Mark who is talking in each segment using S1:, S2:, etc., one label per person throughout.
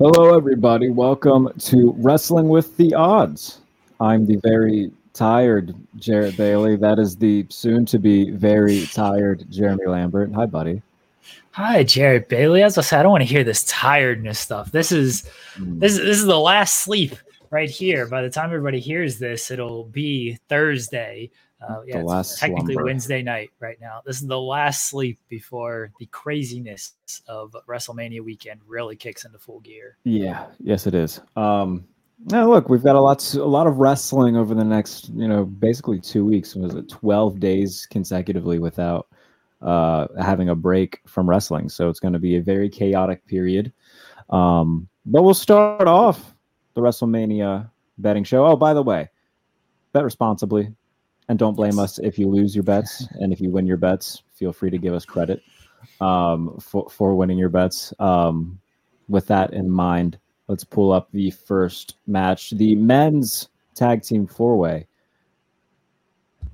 S1: Hello, everybody. Welcome to Wrestling with the Odds. I'm the very tired Jarrett Bailey. That is the soon to be very tired Jeremy Lambert. Hi, buddy.
S2: Hi, Jarrett Bailey. As I said, I don't want to hear this tiredness stuff. This is
S1: Mm.
S2: this is this is the last sleep right here. By the time everybody hears this, it'll be Thursday. Uh, yeah,
S1: The last
S2: technically
S1: slumber.
S2: Wednesday night right now. This is the last sleep before the craziness of WrestleMania weekend really kicks into full gear.
S1: Yeah, yes, it is. Um, now look, we've got a lot, a lot of wrestling over the next, you know, basically two weeks. Was it twelve days consecutively without uh, having a break from wrestling? So it's going to be a very chaotic period. Um, but we'll start off the WrestleMania betting show. Oh, by the way, bet responsibly, and don't blame
S2: Yes.
S1: us if you lose your bets, and if you win your bets, feel free to give us credit um, for for winning your bets. Um, with that in mind, let's pull up the first match, the men's tag team four way.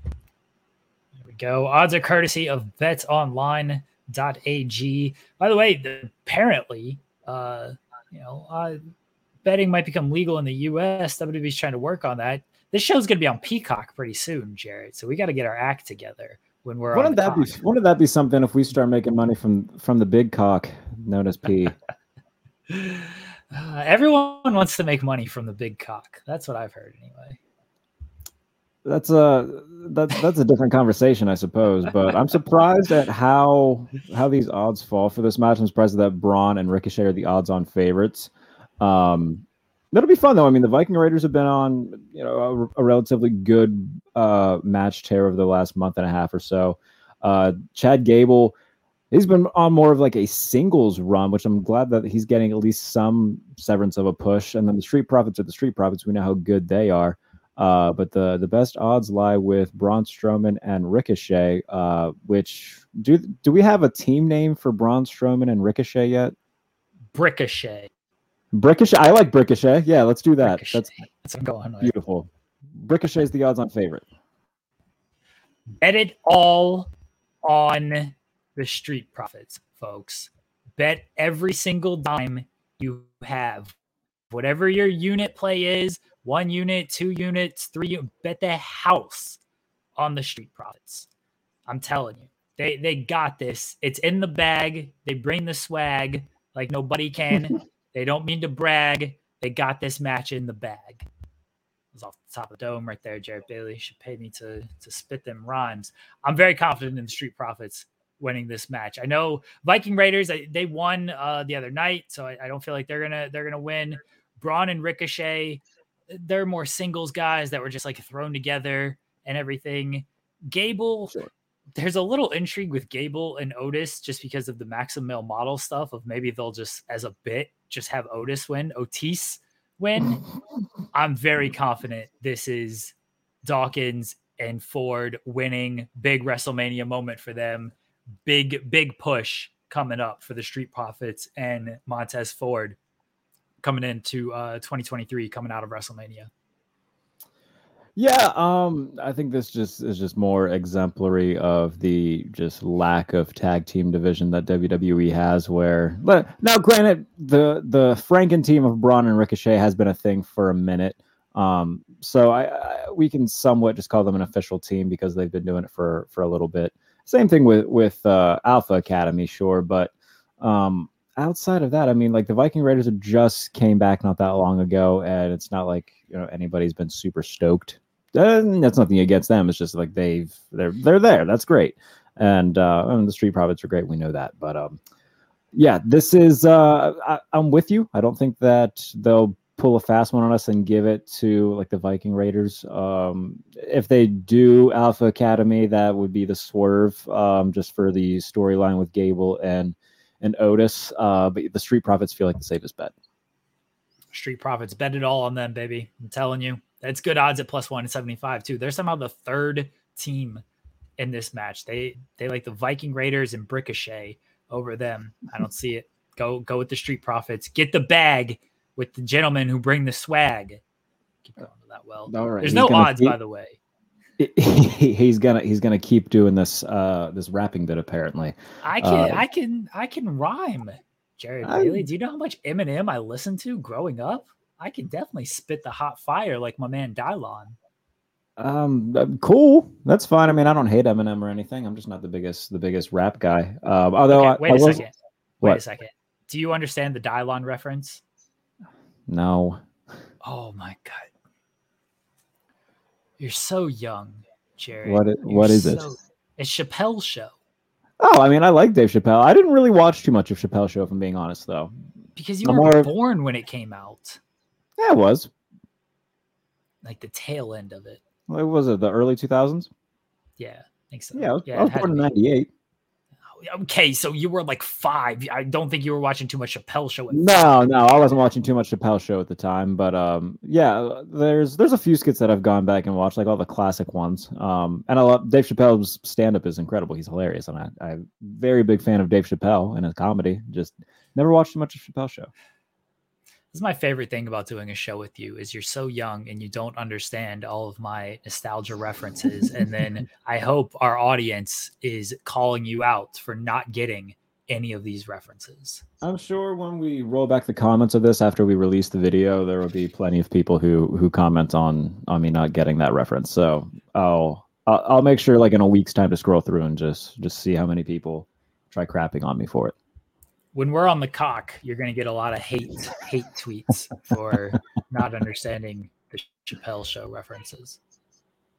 S2: There we go. Odds are courtesy of betonline.ag. By the way, apparently, uh, you know, uh, betting might become legal in the US. WWE's trying to work on that. This show's going to be on Peacock pretty soon, Jarrett. So we got to get our act together when we're on
S1: Wouldn't that be wouldn't that be something if we start making money from from the big cock known as P?
S2: Uh, everyone wants to make money from the big cock. That's what I've heard anyway.
S1: that's a that, that's a different conversation, I suppose. But I'm surprised at how how these odds fall for this match. I'm surprised that Braun and Ricochet are the odds-on favorites. Um, that'll be fun though. I mean, the Viking Raiders have been on you know a, a relatively good uh, match tear over the last month and a half or so. Uh, Chad Gable. He's been on more of like a singles run, which I'm glad that he's getting at least some severance of a push. And then the Street Profits are the Street Profits. We know how good they are. Uh, but the the best odds lie with Braun Strowman and Ricochet. Uh, which do do we have a team name for Braun Strowman and Ricochet yet?
S2: Ricochet.
S1: Ricochet. I like Ricochet. Yeah, let's do that.
S2: Ricochet.
S1: That's
S2: That's what I'm going with.
S1: beautiful. Ricochet is the odds-on favorite.
S2: bet it all on the street profits, folks. Bet every single dime you have. Whatever your unit play is, one unit, two units, three, bet the house on the street profits. I'm telling you. They they got this. It's in the bag. They bring the swag like nobody can. they don't mean to brag. They got this match in the bag. It was off the top of the dome right there. Jarrett Bailey should pay me to to spit them rhymes. I'm very confident in the Street Profits winning this match. I know Viking Raiders they won uh, the other night, so I, I don't feel like they're gonna they're gonna win. Braun and Ricochet, they're more singles guys that were just like thrown together and everything. Gable,
S1: Sure.
S2: there's a little intrigue with Gable and Otis just because of the Maxim Male model stuff of maybe they'll just as a bit just have Otis win, Otis win. I'm very confident this is Dawkins and Ford winning big WrestleMania moment for them. Big, big push coming up for the Street Profits and Montez Ford coming into uh, 2023, coming out of WrestleMania.
S1: Yeah, um, I think this just is just more exemplary of the just lack of tag team division that WWE has. Where, but now, granted, the the Franken team of Braun and Ricochet has been a thing for a minute. Um, so I, I we can somewhat just call them an official team because they've been doing it for for a little bit. Same thing with with uh, Alpha Academy, sure, but um, outside of that, I mean, like the Viking Raiders just came back not that long ago, and it's not like you know anybody's been super stoked. And that's nothing against them. It's just like they've they're they're there. That's great, and uh, and the Street Profits are great. We know that, but um, yeah, this is uh, I, I'm with you. I don't think that they'll pull a fast one on us and give it to like the Viking Raiders. Um, if they do Alpha Academy, that would be the swerve, um, just for the storyline with Gable and and Otis. Uh, but the Street Profits feel like the safest bet.
S2: Street Profits, bet it all on them, baby. I'm telling you. That's good odds at plus 175 too. They're somehow the third team in this match. They they like the Viking Raiders and Ricochet over them. I don't see it. Go go with the Street Profits. Get the bag with the gentlemen who bring the swag. Keep going to that well.
S1: All right.
S2: There's
S1: he's
S2: no odds,
S1: keep-
S2: by the way.
S1: he's gonna he's gonna keep doing this uh this rapping bit apparently.
S2: I can
S1: Uh,
S2: I can I can rhyme. Jarrett
S1: I-
S2: Bailey. Do you know how much Eminem I listened to growing up? I can definitely spit the hot fire like my man Dylan.
S1: Um, uh, cool. That's fine. I mean, I don't hate Eminem or anything. I'm just not the biggest, the biggest rap guy. Um, although
S2: Okay, wait
S1: I
S2: a
S1: was,
S2: second. Wait
S1: What?
S2: a second. Do you understand the Dylan reference?
S1: no.
S2: Oh my god. You're so young, Jerry.
S1: What i-
S2: You're
S1: what is it?
S2: so- It's Chappelle's show.
S1: Oh, I mean, I like Dave Chappelle. I didn't really watch too much of Chappelle show, if I'm being honest, though.
S2: Because you
S1: I'm
S2: were born when it came out.
S1: Yeah, it was.
S2: Like the tail end of it.
S1: What was it? The early 2000s?
S2: Yeah. I think so.
S1: Yeah, I was,
S2: yeah,
S1: I was born in '98.
S2: Okay, so you were like five. I don't think you were watching too much Chappelle show. At
S1: No, no, I wasn't watching too much Chappelle show at the time, but um, yeah, there's there's a few skits that I've gone back and watched, like all the classic ones. Um, and I love Dave Chappelle's stand up is incredible. He's hilarious, and I, I'm a very big fan of Dave Chappelle and his comedy. Just never watched too much of Chappelle show.
S2: Is my favorite thing about doing a show with you is you're so young and you don't understand all of my nostalgia references. and then I hope our audience is calling you out for not getting any of these references.
S1: I'm sure when we roll back the comments of this after we release the video, there will be plenty of people who who comment on on me not getting that reference. So I'll I'll, I'll make sure like in a week's time to scroll through and just just see how many people try crapping on me for it.
S2: When we're on the cock, you're going to get a lot of hate hate tweets for not understanding the Chappelle show references.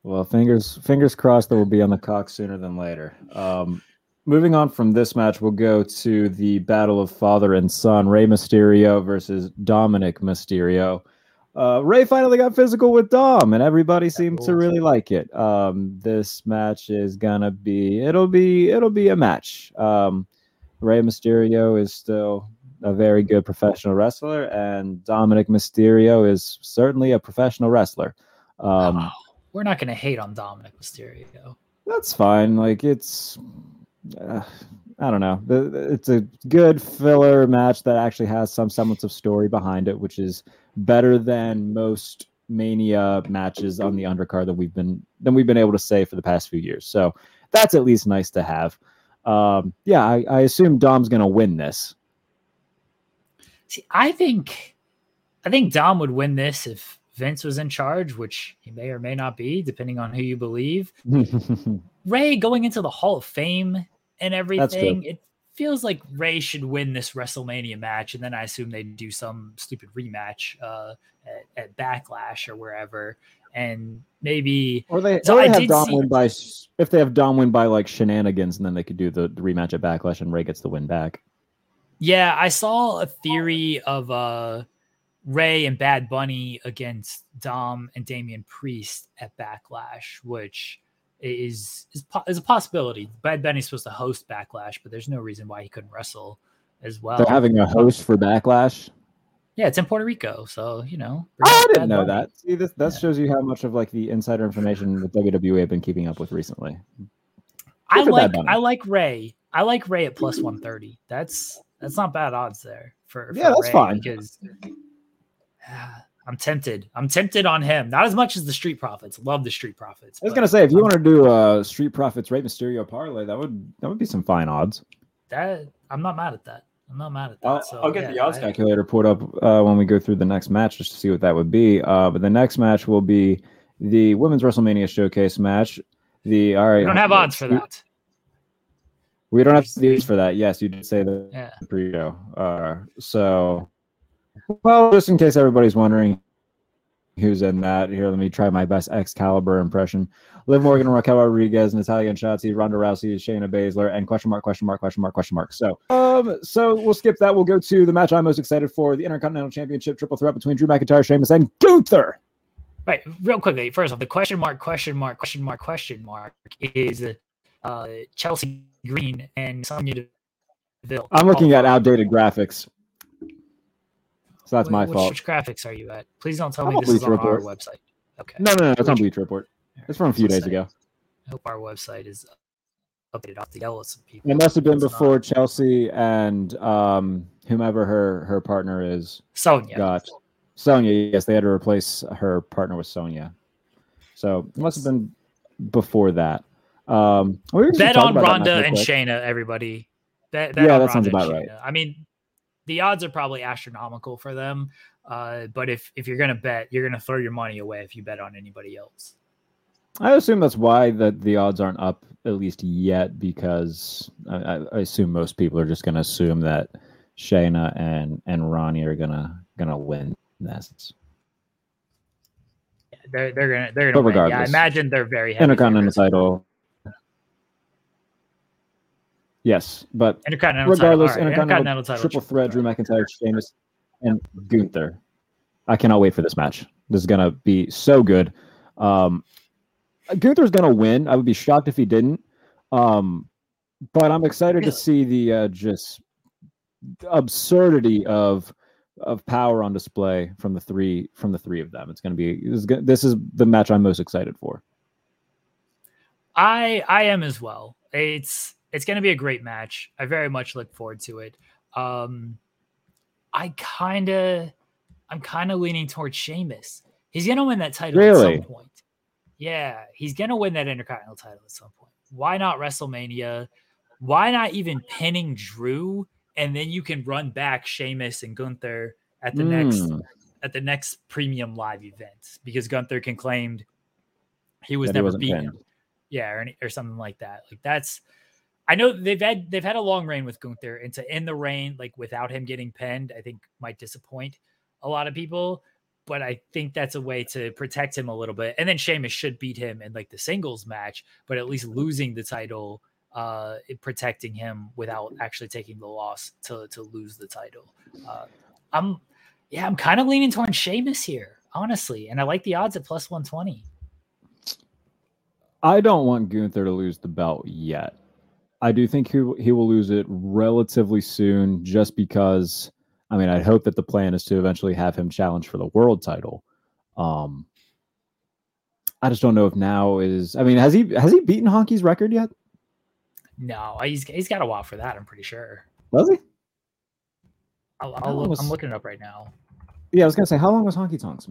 S1: Well, fingers fingers crossed that we'll be on the cock sooner than later. Um, moving on from this match, we'll go to the battle of father and son: Rey Mysterio versus Dominic Mysterio. Uh, Rey finally got physical with Dom, and everybody seemed to really like it. Um, this match is gonna be it'll be it'll be a match. Um, Rey Mysterio is still a very good professional wrestler, and Dominic Mysterio is certainly a professional wrestler. Um,
S2: Oh, we're not going to hate on Dominic Mysterio.
S1: that's fine. Like it's, uh, I don't know. It's a good filler match that actually has some semblance of story behind it, which is better than most Mania matches on the undercard that we've been than we've been able to say for the past few years. So that's at least nice to have. Um, yeah, I, I assume Dom's gonna win this.
S2: See, I think, I think Dom would win this if Vince was in charge, which he may or may not be, depending on who you believe. Rey going into the Hall of Fame and everything, it feels like Rey should win this WrestleMania match, and then I assume they'd do some stupid rematch uh, at, at Backlash or wherever, and maybe
S1: or they,
S2: So
S1: or they
S2: I
S1: have Dom
S2: see-
S1: win by if they have Dom win by like shenanigans, and then they could do the, the rematch at Backlash, and Rey gets the win back.
S2: Yeah, I saw a theory of uh Rey and Bad Bunny against Dom and Damian Priest at Backlash, which is is, po- is a possibility. Bad Bunny's supposed to host Backlash, but there's no reason why he couldn't wrestle as well.
S1: They're having a host for Backlash.
S2: Yeah, it's in Puerto Rico, so you know.
S1: Oh, I didn't know that. See, this that
S2: Yeah.
S1: shows you how much of like the insider information that WWE have been keeping up with recently.
S2: I
S1: Good
S2: like I like Rey. I like Rey at plus one thirty. That's that's not bad odds there for, for
S1: Yeah, that's
S2: Rey
S1: fine.
S2: because Ah, I'm tempted. I'm tempted on him. Not as much as the Street Profits. Love the Street Profits.
S1: I was gonna say if you
S2: I'm-
S1: want to do a Street Profits Rey Mysterio parlay, that would that would be some fine odds.
S2: that I'm not mad at that. I'm not mad at that.
S1: I'll,
S2: so,
S1: I'll get the odds
S2: I-
S1: calculator pulled up uh, when we go through the next match just to see what that would be. Uh, but the next match will be the Women's WrestleMania Showcase match. The all right,
S2: We don't have odds for that.
S1: We don't have odds for that. Yes, you did say that
S2: Yeah.
S1: pre-show. Uh, so, well, just in case everybody's wondering who's in that, here, let me try my best Excalibur impression. Liv Morgan, Raquel Rodriguez, Natalya Shotzi, Ronda Rousey, Shayna Baszler, and question mark, question mark, question mark, question mark. So, um, so we'll skip that. We'll go to the match I'm most excited for: the Intercontinental Championship triple threat between Drew McIntyre, Sheamus, and Gunther.
S2: Right, real quickly. First off, the question mark, question mark, question mark, question mark is uh, Chelsea Green and Sonya Deville.
S1: I'm looking at outdated graphics, so that's my
S2: which,
S1: fault.
S2: Which graphics are you at? Please don't tell
S1: I'm
S2: me this is
S1: Bleacher
S2: on our website. Okay.
S1: No, no, no, it's on Bleacher Report. It's from a few days ago.
S2: I hope our website is updated off the yell at some people.
S1: It must have been
S2: It's not.
S1: before Chelsea and um, whomever her her partner is
S2: Sonya.
S1: got Sonya. Yes, they had to replace her partner with Sonya. So it must have been before that. Um, we
S2: Bet on Ronda and. Shayna, everybody. Bet, bet
S1: Yeah, that sounds about right.
S2: I mean, the odds are probably astronomical for them. Uh, but if if you're gonna bet, you're gonna throw your money away if you bet on anybody else.
S1: I assume that's why that the odds aren't up at least yet, because I, I assume most people are just going to assume that Shayna and and Ronnie are gonna gonna win this.
S2: Yeah, they're they're gonna they're gonna win. Yeah, I imagine they're very heavy
S1: Intercontinental title. Yes, but
S2: Intercontinental
S1: regardless,
S2: title, right.
S1: Intercontinental, Intercontinental title, triple threat: Drew McIntyre, Sheamus, and Gunther. I cannot wait for this match. This is gonna be so good. Um, Gunther's gonna win. I would be shocked if he didn't. Um, but I'm excited to see the uh, just absurdity of of power on display from the three from the three of them. It's going to be this is, this is the match I'm most excited for.
S2: I I am as well. It's it's going to be a great match. I very much look forward to it. Um, I kind of I'm kind of leaning towards Sheamus. He's going to win that title really? at some point. Yeah, he's going to win that Intercontinental title at some point. Why not WrestleMania? Why not even pinning Drew and then you can run back Sheamus and Gunther at the mm. next hmm. at the next premium live event because Gunther can claim he was that never he beaten. Yeah, or, or something like that. Like that's I know they've had they've had a long reign with Gunther, and to end the reign like without him getting pinned, I think might disappoint a lot of people. But I think that's a way to protect him a little bit. And then Sheamus should beat him in like the singles match, but at least losing the title uh, protecting him without actually taking the loss to to lose the title. Uh, I'm yeah, I'm kind of leaning towards Sheamus here, honestly, and I like the odds at plus one twenty.
S1: I don't want Gunther to lose the belt yet. I do think he he will lose it relatively soon, just because. I mean, I hope that the plan is to eventually have him challenge for the world title. Um, I just don't know if now is. I mean, has he has he beaten Honky's record yet?
S2: No, he's he's got a while for that. I'm pretty sure.
S1: Was he?
S2: I'll, I'll look, was... I'm looking it up right now.
S1: Yeah, I was gonna say, how long was Honky Tonks?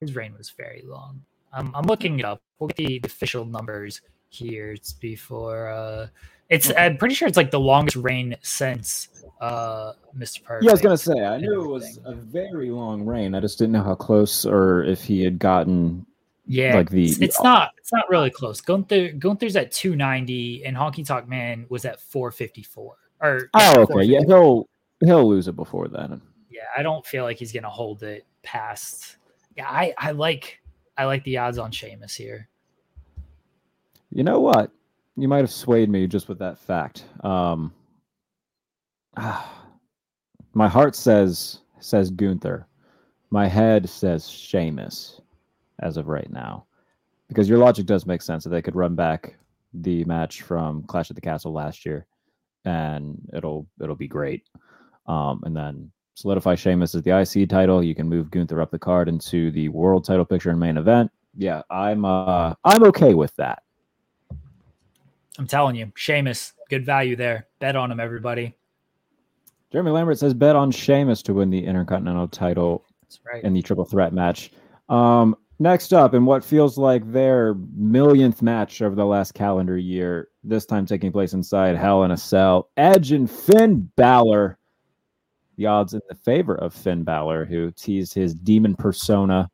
S2: His reign was very long. I'm I'm looking it up. We'll get the, the official numbers here. It's before. Uh, it's okay. I'm pretty sure it's like the longest reign since uh Mr. Perfect.
S1: Yeah, I was gonna say I knew it was a very long reign. I just didn't know how close or if he had gotten
S2: yeah, like the it's, it's not it's not really close. Gunther Gunther's at 290 and Honky Tonk Man was at 454. Or
S1: yeah, oh, okay, yeah, he'll he'll lose it before then.
S2: Yeah, I don't feel like he's gonna hold it past. Yeah, I I like I like the odds on Sheamus here.
S1: You know what? You might have swayed me just with that fact. Um, ah, my heart says says Gunther. My head says Sheamus as of right now, because your logic does make sense that they could run back the match from Clash at the Castle last year, and it'll it'll be great. Um, and then solidify Sheamus as the IC title. You can move Gunther up the card into the world title picture and main event. Yeah, I'm uh I'm okay with that.
S2: I'm telling you, Sheamus, good value there. Bet on him, everybody.
S1: Jeremy Lambert says bet on Sheamus to win the Intercontinental title right. in the triple threat match. Um, Next up, in what feels like their millionth match over the last calendar year, this time taking place inside Hell in a Cell, Edge and Finn Balor. The odds in the favor of Finn Balor, who teased his demon persona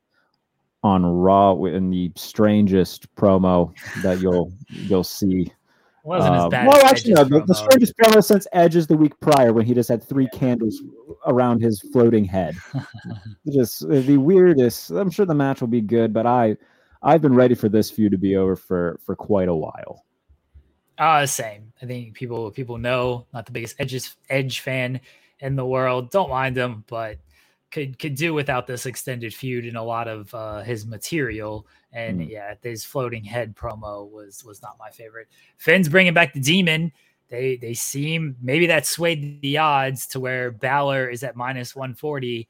S1: on Raw in the strangest promo that you'll you'll see
S2: wasn't as um, bad.
S1: well, actually, no. The, the, strangest promo since Edge's the week prior when he just had three candles around his floating head. just uh, the weirdest. I'm sure the match will be good, but I, I've been ready for this feud to be over for for quite a while.
S2: Uh same. I think people people know not the biggest Edge Edge fan in the world. Don't mind him, but could could do without this extended feud and a lot of uh, his material. And mm. yeah, his floating head promo was was not my favorite. Finn's bringing back the demon. They they seem maybe that swayed the odds to where Balor is at minus one forty.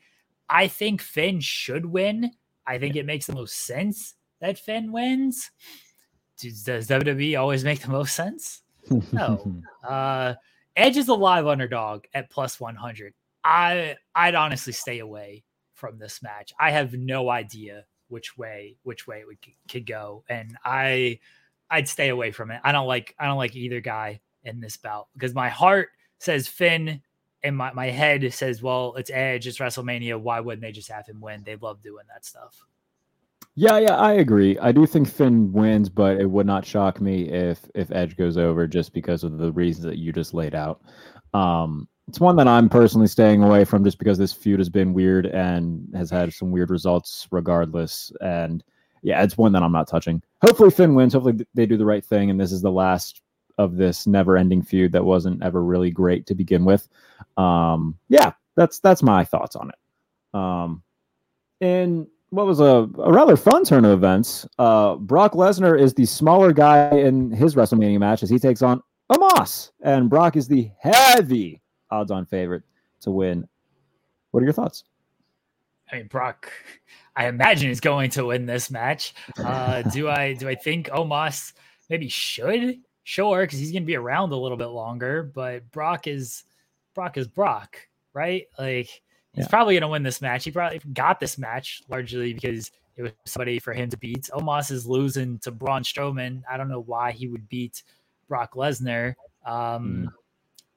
S2: I think Finn should win. I think it makes the most sense that Finn wins. Does, does WWE always make the most sense? No. uh, Edge is a live underdog at plus 100. I I'd honestly stay away from this match. I have no idea which way which way it would, could go, and I I'd stay away from it. I don't like I don't like either guy in this bout because my heart says Finn and my, my head says, well, it's Edge, it's WrestleMania. Why wouldn't they just have him win? They love doing that stuff.
S1: Yeah, yeah, I agree. I do think Finn wins, but it would not shock me if if Edge goes over just because of the reasons that you just laid out. Um, it's one that I'm personally staying away from just because this feud has been weird and has had some weird results regardless. And yeah, it's one that I'm not touching. Hopefully Finn wins. Hopefully they do the right thing, and this is the last of this never-ending feud that wasn't ever really great to begin with. Um, yeah, that's that's my thoughts on it. Um, and what was a, a rather fun turn of events. Uh, Brock Lesnar is the smaller guy in his WrestleMania match as he takes on Omos and Brock is the heavy odds-on favorite to win. What are your thoughts?
S2: I mean, Brock, I imagine is going to win this match. Uh, do I do I think Omos maybe should? Sure, because he's going to be around a little bit longer. But Brock is Brock is Brock, right? Like he's yeah. probably going to win this match. He probably got this match largely because it was somebody for him to beat. Omos is losing to Braun Strowman. I don't know why he would beat Brock Lesnar. Um, mm.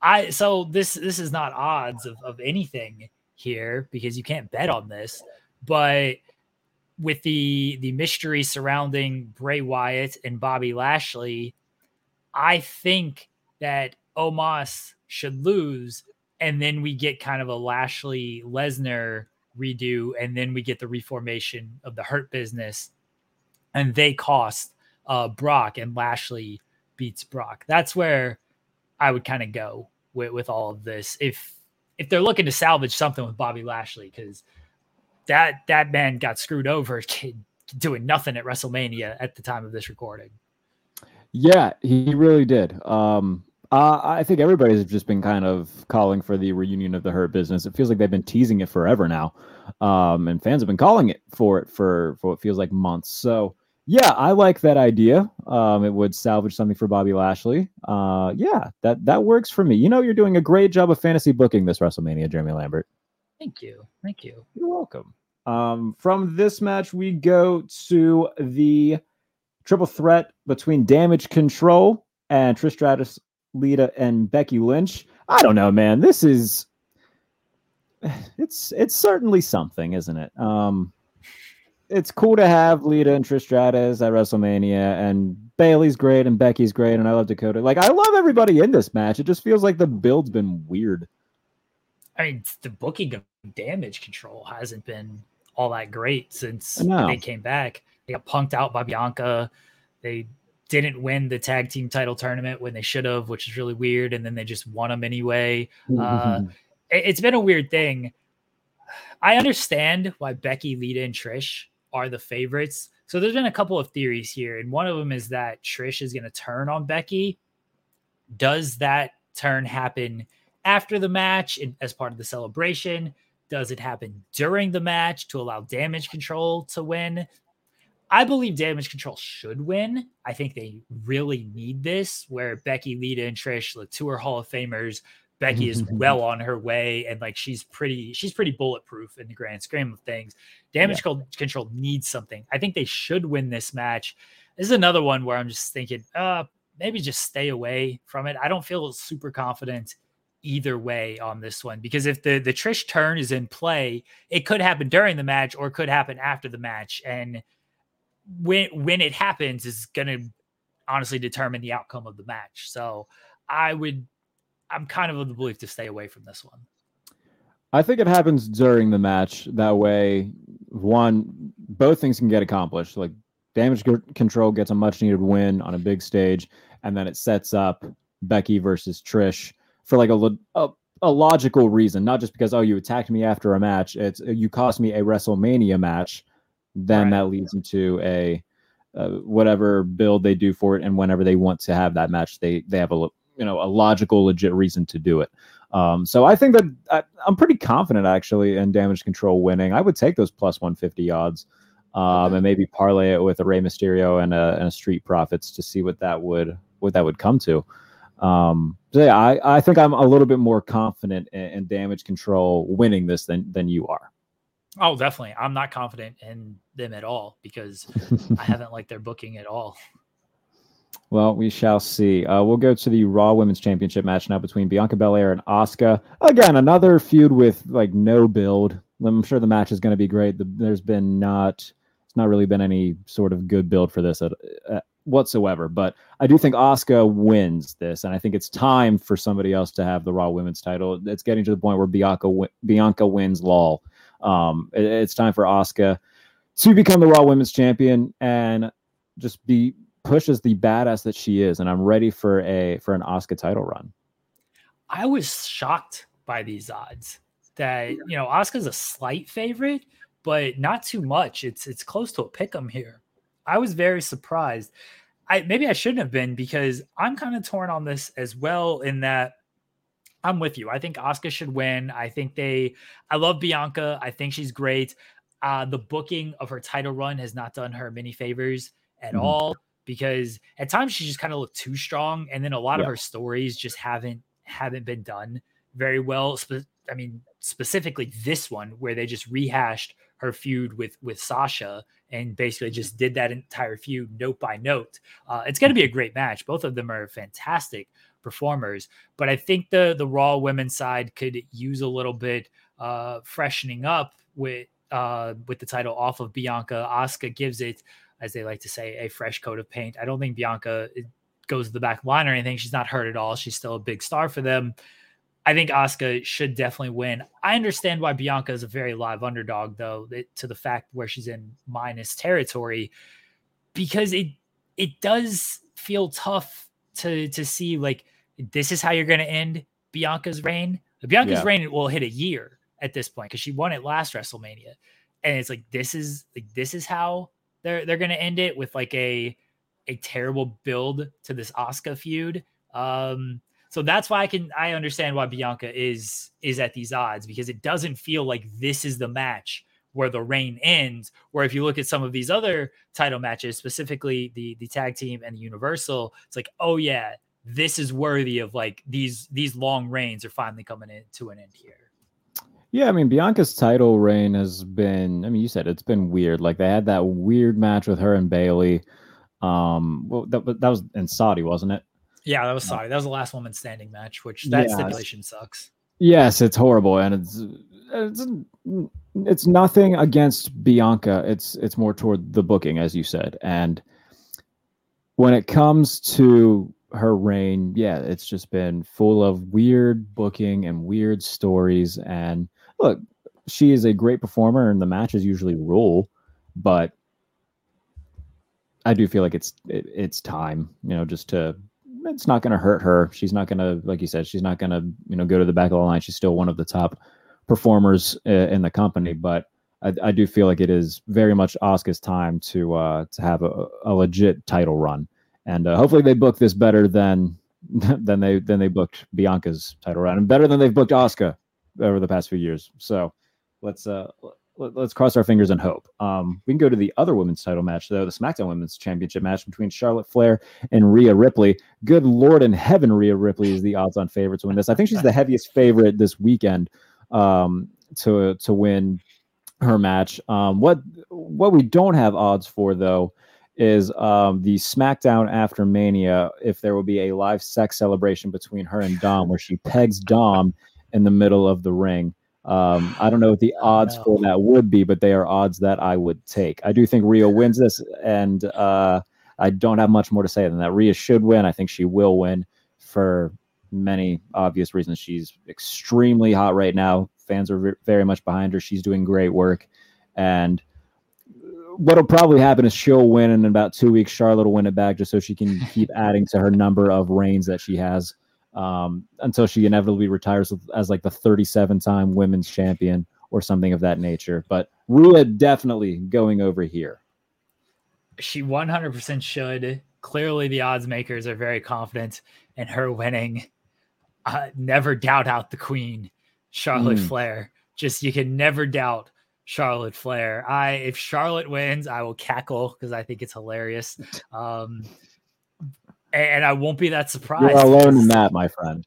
S2: I so this this is not odds of, of anything here because you can't bet on this, but with the the mystery surrounding Bray Wyatt and Bobby Lashley, I think that Omos should lose, and then we get kind of a Lashley Lesnar redo, and then we get the reformation of the Hurt Business, and they cost uh, Brock, and Lashley beats Brock. That's where I would kind of go with with all of this if if they're looking to salvage something with Bobby Lashley because that that man got screwed over doing nothing at WrestleMania at the time of this recording.
S1: Yeah, he really did. Um, uh, I think everybody's just been kind of calling for the reunion of the Hurt Business. It feels like they've been teasing it forever now, um, and fans have been calling it for it for for what feels like months. So yeah, I like that idea. Um, it would salvage something for Bobby Lashley. Uh, yeah, that that works for me. You know, you're doing a great job of fantasy booking this WrestleMania, Jeremy Lambert.
S2: Thank you, thank you.
S1: You're welcome. Um, from this match, we go to the triple threat between Damage Control and Trish Stratus, Lita, and Becky Lynch. I don't know, man. This is it's it's certainly something, isn't it? Um, it's cool to have Lita and Trish Stratus at WrestleMania, and Bayley's great, and Becky's great, and I love Dakota. Like I love everybody in this match. It just feels like the build's been weird.
S2: I mean, the booking of Damage Control hasn't been all that great since they came back. They got punked out by Bianca. They didn't win the tag team title tournament when they should have, which is really weird. And then they just won them anyway. Mm-hmm. Uh, it, it's been a weird thing. I understand why Becky, Lita, and Trish are the favorites. So there's been a couple of theories here, and one of them is that Trish is going to turn on Becky. Does that turn happen after the match as part of the celebration? Does it happen during the match to allow damage control to win? I believe damage control should win. I think they really need this, where Becky, Lita, and Trish, the two are Hall of Famers, Becky is well on her way and like she's pretty she's pretty bulletproof in the grand scheme of things. Damage yeah. control needs something. I think they should win this match. This is another one where I'm just thinking, uh, maybe just stay away from it. I don't feel super confident either way on this one because if the the Trish turn is in play, it could happen during the match or it could happen after the match and when when it happens is going to honestly determine the outcome of the match. So I would I'm kind of of the belief to stay away from this one.
S1: I think it happens during the match. That way, one, both things can get accomplished. Like damage control gets a much needed win on a big stage, and then it sets up Becky versus Trish for like a, a, a logical reason, not just because oh you attacked me after a match. It's you cost me a WrestleMania match. Then right. that leads into a uh, whatever build they do for it, and whenever they want to have that match, they they have a you know a logical, legit reason to do it. Um, so I think that I, am pretty confident actually in damage control winning. I would take those plus 150 odds um, okay. and maybe parlay it with a Rey Mysterio and a, and a Street Profits to see what that would what that would come to. Um, so yeah, I, I think I'm a little bit more confident in, in damage control winning this than than you are.
S2: Oh, definitely. I'm not confident in them at all because I haven't liked their booking at all.
S1: Well, we shall see. Uh, we'll go to the Raw Women's Championship match now between Bianca Belair and Asuka. Again, another feud with like no build. I'm sure the match is going to be great. The, there's been not, it's not really been any sort of good build for this at, at, whatsoever. But I do think Asuka wins this, and I think it's time for somebody else to have the Raw Women's title. It's getting to the point where Bianca Bianca wins. Lol. Um, it, it's time for Asuka to become the Raw Women's Champion and just be pushed as the badass that she is. And I'm ready for a for an Asuka title run.
S2: I was shocked by these odds. That you know, Asuka's a slight favorite, but not too much. It's it's close to a pick 'em here. I was very surprised. I maybe I shouldn't have been because I'm kind of torn on this as well. In that I'm with you. I think Asuka should win. I think they. I love Bianca. I think she's great. Uh, the booking of her title run has not done her many favors at mm-hmm. all because at times she just kind of looked too strong, and then a lot yeah. of her stories just haven't haven't been done very well. Spe- I mean, specifically this one where they just rehashed her feud with with Sasha and basically just did that entire feud note by note. Uh, it's going to be a great match. Both of them are fantastic performers, but I think the the Raw women's side could use a little bit uh, freshening up with uh, with the title off of Bianca. Asuka gives it, as they like to say, a fresh coat of paint. I don't think Bianca eh, goes to the back line or anything. She's not hurt at all. She's still a big star for them. I think Asuka should definitely win. I understand why Bianca is a very live underdog, though, eh, to the fact where she's in minus territory, because it it does feel tough to to see like this is how you're going to end Bianca's reign. Bianca's yeah. reign will hit a year at this point because she won it last WrestleMania, and it's like this is like this is how they're they're to end it with like a a terrible build to this Asuka feud. Um, so that's why I can I understand why Bianca is is at these odds because it doesn't feel like this is the match where the reign ends. Where if you look at some of these other title matches, specifically the the tag team and the Universal, it's like, oh yeah, this is worthy of like these these long reigns are finally coming in to an end here.
S1: Yeah, I mean Bianca's title reign has been. I mean, you said it's been weird. Like they had that weird match with her and Bayley. Um, well, that, that was in Saudi, wasn't it?
S2: Yeah, that was Saudi. That was the last woman standing match, which that yes. stipulation sucks.
S1: Yes, it's horrible, and it's it's it's nothing against Bianca. It's it's more toward the booking, as you said, and when it comes to her reign, yeah, it's just been full of weird booking and weird stories. And look, she is a great performer, and the matches usually rule, but I do feel like it's it, it's time, you know, just to it's not going to hurt her. She's not going to, like you said, she's not going to, you know, go to the back of the line. She's still one of the top performers uh, in the company, but I, I, do feel like it is very much Asuka's time to uh, to have a, a legit title run, and uh, hopefully they book this better than than they than they booked Bianca's title run, and better than they've booked Asuka over the past few years. So let's uh let, us cross our fingers and hope. Um, we can go to the other women's title match, though the SmackDown Women's Championship match between Charlotte Flair and Rhea Ripley. Good Lord in heaven, Rhea Ripley is the odds-on favorite to win this. I think she's the heaviest favorite this weekend um, to to win her match. Um, what what we don't have odds for though is um, the SmackDown after Mania. If there will be a live sex celebration between her and Dom, where she pegs Dom in the middle of the ring. Um, I don't know what the odds for that would be, but they are odds that I would take. I do think Rhea wins this, and uh, I don't have much more to say than that. Rhea should win. I think she will win for many obvious reasons. She's extremely hot right now. Fans are very much behind her. She's doing great work, and what'll probably happen is she'll win, and in about two weeks, Charlotte will win it back, just so she can keep adding to her number of reigns that she has um, until she inevitably retires as like the 37 time women's champion or something of that nature. But Rhea definitely going over here.
S2: She 100% should. Clearly, the odds makers are very confident in her winning. Uh, never doubt out the queen, Charlotte mm. Flair. Just you can never doubt Charlotte Flair. I if Charlotte wins, I will cackle because I think it's hilarious. Um, and I won't be that surprised.
S1: You're alone in that, my friend.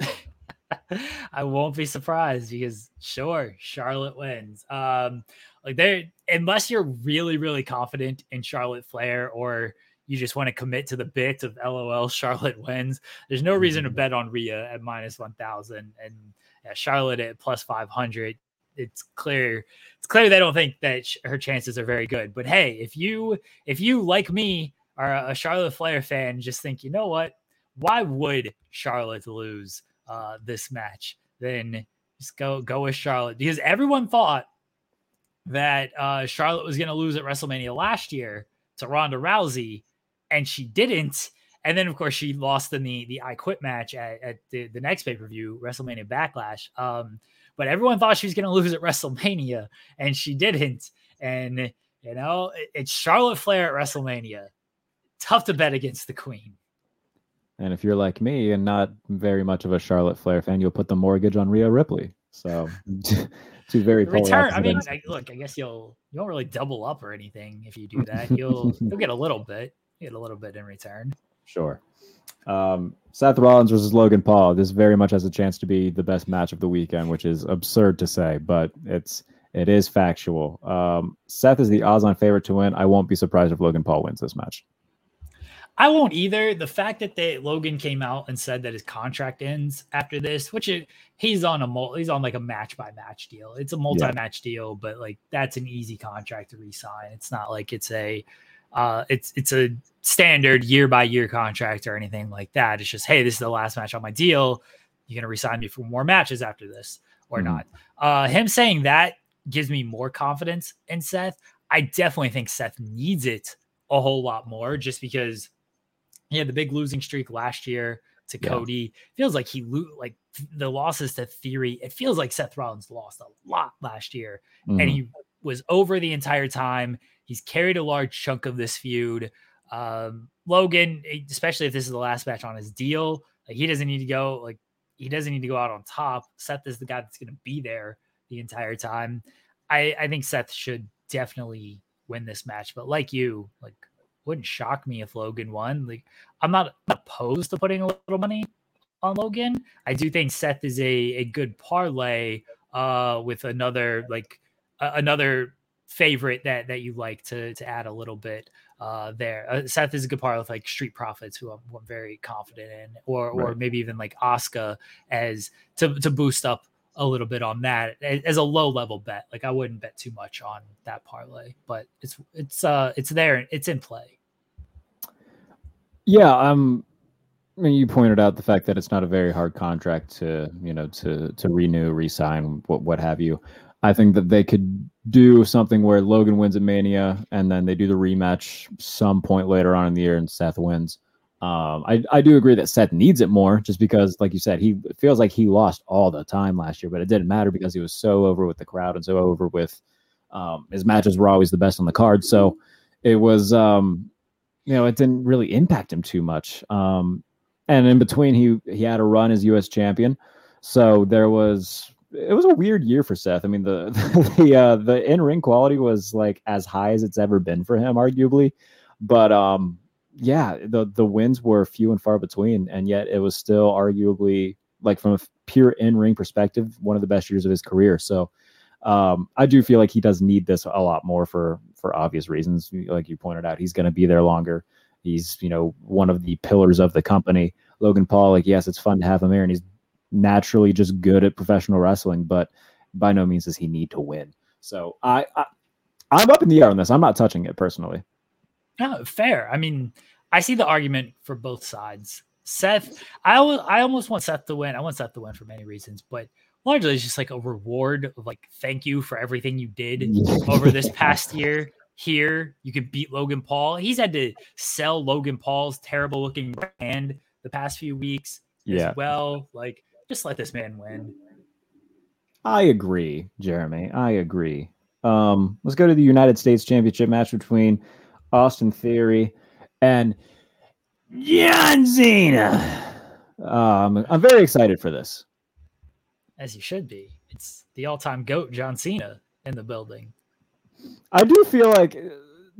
S2: I won't be surprised because sure, Charlotte wins. Um, like they unless you're really, really confident in Charlotte Flair, or you just want to commit to the bit of LOL Charlotte wins, there's no reason to
S1: Mhm.
S2: bet on Rhea at minus 1000 and yeah, Charlotte at plus 500. It's clear it's clear they don't think that sh- her chances are very good. But hey, if you if you like me are a Charlotte Flair fan, just think, you know what? Why would Charlotte lose uh, this match? Then just go go with Charlotte because everyone thought that uh, Charlotte was going to lose at WrestleMania last year to Ronda Rousey, and she didn't. And then, of course, she lost in the the I Quit match at, at the, the next pay per view, WrestleMania Backlash. Um, but everyone thought she was going to lose at WrestleMania, and she didn't. And you know, it- it's Charlotte Flair at WrestleMania. Tough to bet against the Queen.
S1: And if you're like me and not very much of a Charlotte Flair fan, you'll put the mortgage on Rhea Ripley. So two very polar
S2: return. I mean. I, look, I guess you'll you won't really double up or anything if you do that. You'll you'll get a little bit, you get a little bit in return.
S1: Sure. Um, Seth Rollins versus Logan Paul. This very much has a chance to be the best match of the weekend, which is absurd to say, but it's it is factual. Um, Seth is the odds-on favorite to win. I won't be surprised if Logan Paul wins this match.
S2: I won't either. The fact that they Logan came out and said that his contract ends after this, which it, he's on a he's on like a match by match deal. It's a multi match deal, but like that's an easy contract to re-sign. It's not like it's a uh it's it's a standard year by year contract or anything like that. It's just hey, this is the last match on my deal. You're gonna resign me for more matches after this or
S1: Mhm.
S2: not. Uh him saying that gives me more confidence in Seth. I definitely think Seth needs it a whole lot more just because he had the big losing streak last year to
S1: Yeah.
S2: Cody. Feels like he lo- like the losses to Theory. It feels like Seth Rollins lost a lot last year,
S1: Mhm.
S2: and he was over the entire time. He's carried a large chunk of this feud. Um, Logan, especially if this is the last match on his deal, like he doesn't need to go. Like he doesn't need to go out on top. Seth is the guy that's going to be there the entire time. I I think Seth should definitely win this match. But like you, like wouldn't shock me if Logan won. Like I'm not opposed to putting a little money on Logan. I do think Seth is a a good parlay uh with another like uh, another favorite that that you like to to add a little bit uh there. Uh, Seth is a good parlay with like Street Profits who I'm, who I'm very confident in or or maybe even like Asuka as to to boost up a little bit on that as a low level bet. Like I wouldn't bet too much on that parlay, but it's it's uh it's there, it's in play.
S1: Yeah, um, I mean, you pointed out the fact that it's not a very hard contract to, you know, to to renew, resign, what what have you. I think that they could do something where Logan wins at Mania, and then they do the rematch some point later on in the year, and Seth wins. Um, I I do agree that Seth needs it more, just because, like you said, he feels like he lost all the time last year, but it didn't matter because he was so over with the crowd and so over with um, his matches were always the best on the card. So it was um, you know, it didn't really impact him too much. Um, and in between, he he had a run as U.S. champion, so there was it was a weird year for Seth. I mean, the the uh, the in ring quality was like as high as it's ever been for him, arguably, but um, yeah, the the wins were few and far between, and yet it was still arguably like from a pure in ring perspective, one of the best years of his career. So. Um, I do feel like he does need this a lot more for for obvious reasons. Like you pointed out, he's going to be there longer. He's you know one of the pillars of the company. Logan Paul, like yes, it's fun to have him here, and he's naturally just good at professional wrestling, but by no means does he need to win. So I, I I'm up in the air on this. I'm not touching it personally.
S2: No, fair. I mean, I see the argument for both sides. Seth, I I almost want Seth to win. I want Seth to win for many reasons, but largely it's just like a reward of like thank you for everything you did over this past year. Here, you could beat Logan Paul. He's had to sell Logan Paul's terrible looking brand the past few weeks
S1: Yeah,
S2: as well. Like, just let this man win.
S1: I agree, Jeremy. I agree. Um, let's go to the United States Championship match between Austin Theory and John Cena. Um, I'm very excited for this.
S2: As you should be. It's the all-time goat, John Cena, in the building.
S1: I do feel like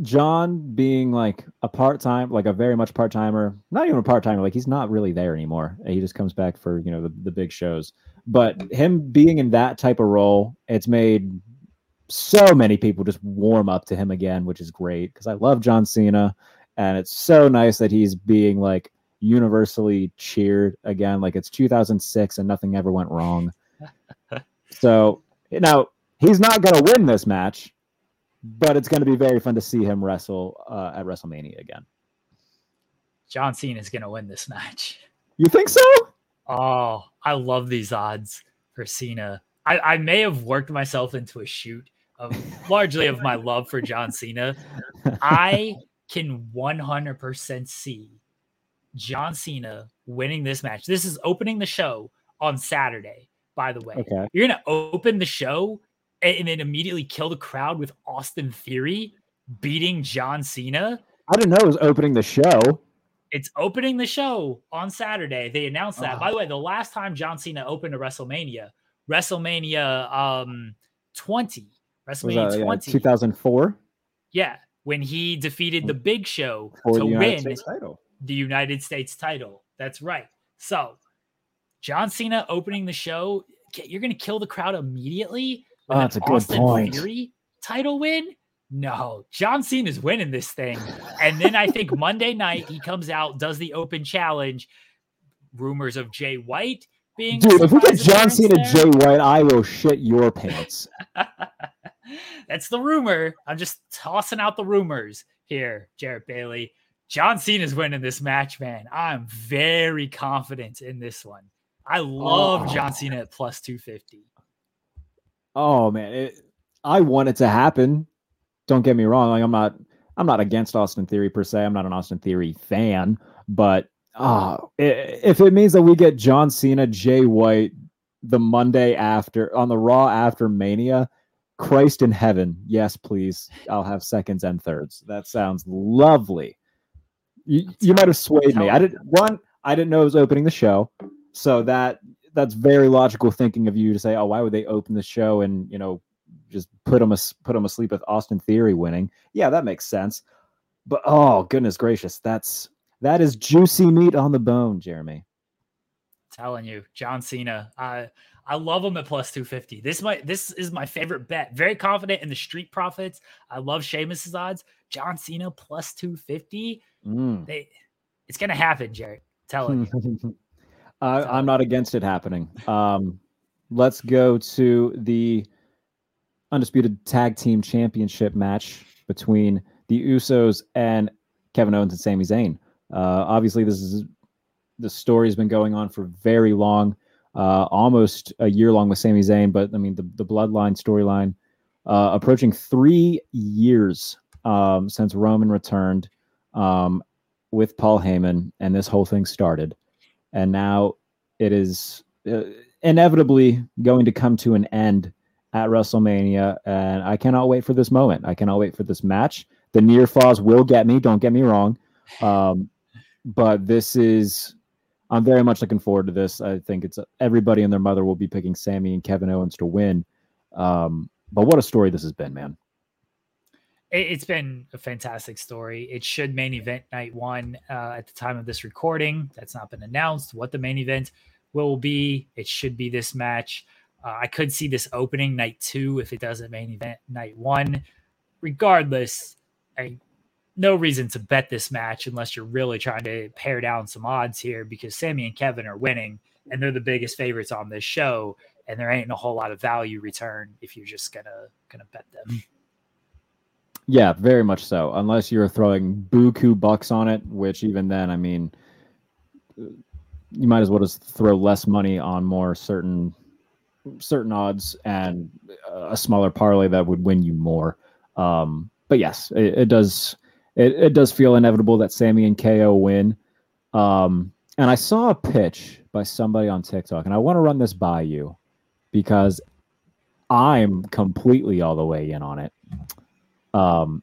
S1: John being like a part time, like a very much part timer, not even a part timer, like he's not really there anymore. He just comes back for you know the, the big shows. But him being in that type of role, it's made so many people just warm up to him again, which is great because I love John Cena and it's so nice that he's being like universally cheered again. Like it's 2006 and nothing ever went wrong. So now he's not going to win this match, but it's going to be very fun to see him wrestle uh, at WrestleMania again.
S2: John Cena is going to win this match.
S1: You think so?
S2: Oh, I love these odds for Cena. I, I may have worked myself into a shoot of largely of my love for John Cena. I can 100% see John Cena winning this match. This is opening the show on Saturday, by the way.
S1: Okay.
S2: You're going to open the show and then immediately kill the crowd with Austin Theory beating John Cena.
S1: I didn't know it was opening the show.
S2: It's opening the show on Saturday. They announced that.
S1: Oh.
S2: By the way, the last time John Cena opened a WrestleMania, WrestleMania um 20, WrestleMania
S1: that,
S2: 20.
S1: 2004
S2: Yeah, when he defeated the Big Show
S1: for
S2: to
S1: the
S2: win the United States title. That's right. So, John Cena opening the show, you're going to kill the crowd immediately
S1: Oh, that's a good
S2: Austin
S1: point.
S2: Title win. No, John Cena is winning this thing. And then I think Monday night he comes out, does the open challenge. Rumors of Jay White being
S1: Dude, if we get John Cena,
S2: there.
S1: Jay White, I will shit your pants.
S2: That's the rumor. I'm just tossing out the rumors here, Jarrett Bailey. John Cena's winning this match, man. I'm very confident in this one. I love
S1: Oh.
S2: John Cena at plus 250.
S1: Oh man, it, I want it to happen. Don't get me wrong. Like I'm not, I'm not against Austin Theory per se. I'm not an Austin Theory fan, but uh, i- if it means that we get John Cena, Jay White, the Monday after on the Raw after Mania, Christ in heaven, yes, please. I'll have seconds and thirds. That sounds lovely. You, you might have swayed me. I didn't one. I didn't know it was opening the show, so that that's very logical thinking of you to say, oh, why would they open the show and you know just put them as put them asleep with Austin Theory winning? Yeah, that makes sense. But oh goodness gracious, that's that is juicy meat on the bone, Jeremy.
S2: telling you, John Cena. I I love him at plus 250. This might this is my favorite bet. Very confident in the street profits. I love Sheamus's odds. John Cena plus 250.
S1: Mm.
S2: They it's gonna happen, Jarrett. Telling you.
S1: I, I'm not against it happening. Um, let's go to the undisputed tag team championship match between the Usos and Kevin Owens and Sami Zayn. Uh, obviously, this is the story has been going on for very long, uh, almost a year long with Sami Zayn. But I mean, the the Bloodline storyline uh, approaching three years um, since Roman returned um, with Paul Heyman, and this whole thing started and now it is uh, inevitably going to come to an end at WrestleMania, and I cannot wait for this moment. I cannot wait for this match. The near falls will get me. Don't get me wrong, um, but this is. I'm very much looking forward to this. I think it's everybody and their mother will be picking Sami and Kevin Owens to win. Um, but what a story this has been, man.
S2: It, it's been a fantastic story. It should main event night one uh, at the time of this recording. That's not been announced. What the main event will be, it should be this match. Uh, I could see this opening night two if it doesn't main event night one. Regardless, I no reason to bet this match unless you're really trying to pare down some odds here because Sami and Kevin are winning and they're the biggest favorites on this show and there ain't a whole lot of value return if you're just gonna gonna bet them.
S1: Yeah, very much so. Unless you're throwing buku bucks on it, which even then, I mean, you might as well just throw less money on more certain certain odds and a smaller parlay that would win you more. Um, but yes, it, it does. It, it does feel inevitable that Sami and KO win. Um, and I saw a pitch by somebody on TikTok, and I want to run this by you because I'm completely all the way in on it. Um,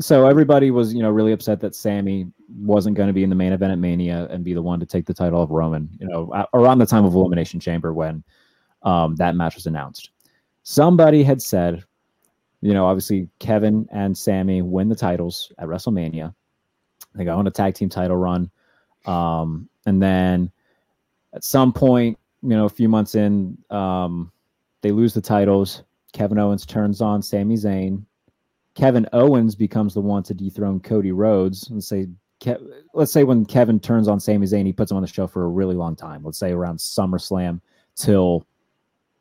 S1: so everybody was, you know, really upset that Sami wasn't going to be in the main event at Mania and be the one to take the title of Roman, you know, around the time of Elimination Chamber when um, that match was announced. Somebody had said, you know, obviously Kevin and Sami win the titles at WrestleMania. They go on a tag team title run. Um, and then at some point, you know, a few months in, um, they lose the titles. Kevin Owens turns on Sami Zayn Kevin Owens becomes the one to dethrone Cody Rhodes. Let's say, Ke- let's say when Kevin turns on Sami Zayn, he puts him on the show for a really long time. Let's say around SummerSlam till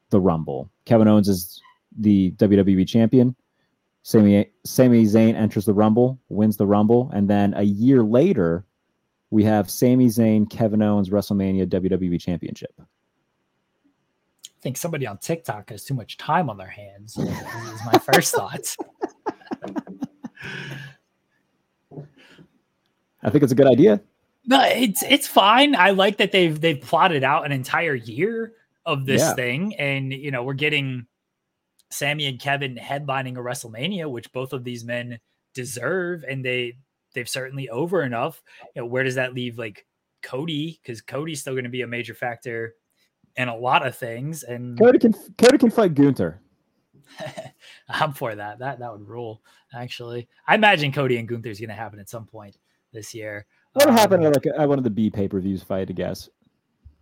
S1: the Rumble. Kevin Owens is the WWE champion. Sami Sami Zayn enters the Rumble, wins the Rumble, and then a year later, we have Sami Zayn, Kevin Owens, WrestleMania WWE Championship.
S2: I think somebody on TikTok has too much time on their hands. is my first thought.
S1: I think it's a good idea.
S2: No, it's it's fine. I like that they've they've plotted out an entire year of this
S1: Yeah.
S2: thing, and you know we're getting Sami and Kevin headlining a WrestleMania, which both of these men deserve, and they they've certainly over enough. You know, where does that leave like Cody? Because Cody's still going to be a major factor in a lot of things, and
S1: Cody can Cody can fight Gunther.
S2: I'm for that. That that would rule. Actually, I imagine Cody and Gunther is going to happen at some point this year.
S1: What
S2: Um,
S1: happened at like at one of the B pay per views? If I had to guess,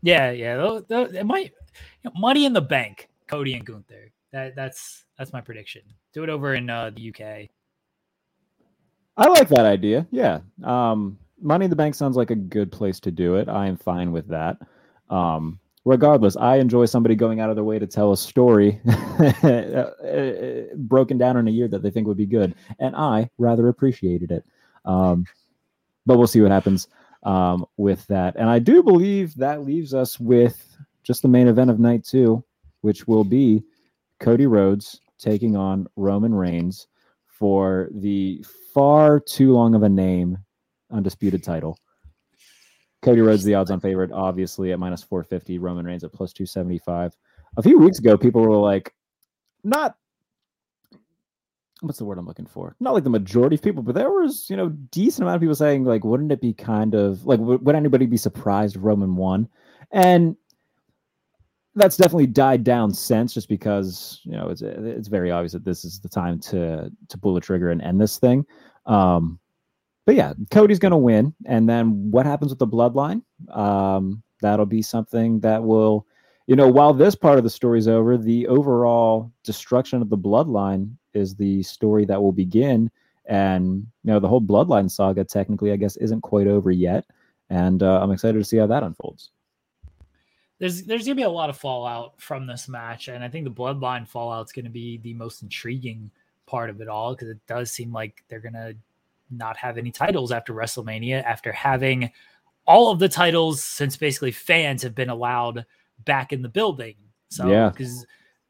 S2: Yeah, yeah. tho- tho- It might you know, money in the bank. Cody and Gunther. That that's that's my prediction. Do it over in uh, the UK.
S1: I like that idea. Yeah, um, Money in the Bank sounds like a good place to do it. I am fine with that. Um, regardless, I enjoy somebody going out of their way to tell a story uh, broken down in a year that they think would be good, and I rather appreciated it. Um, but we'll see what happens um, with that. And I do believe that leaves us with just the main event of night two, which will be Cody Rhodes taking on Roman Reigns for the far too long of a name undisputed title. Cody Rhodes, the odds on favorite, obviously at minus 450, Roman Reigns at plus 275. A few weeks ago, people were like, not what's the word I'm looking for? Not like the majority of people, but there was, you know, decent amount of people saying, like, wouldn't it be kind of like, w- would anybody be surprised Roman won? And that's definitely died down since, just because you know it's it's very obvious that this is the time to to pull the trigger and end this thing. Um, but yeah, Cody's gonna win, and then what happens with the bloodline? Um, that'll be something that will, you know, while this part of the story's over, the overall destruction of the bloodline is the story that will begin. And you know, the whole bloodline saga technically, I guess, isn't quite over yet, and uh, I'm excited to see how that unfolds.
S2: There's there's gonna be a lot of fallout from this match, and I think the bloodline fallout is gonna be the most intriguing part of it all because it does seem like they're gonna not have any titles after WrestleMania after having all of the titles since basically fans have been allowed back in the building. So
S1: Yeah.
S2: because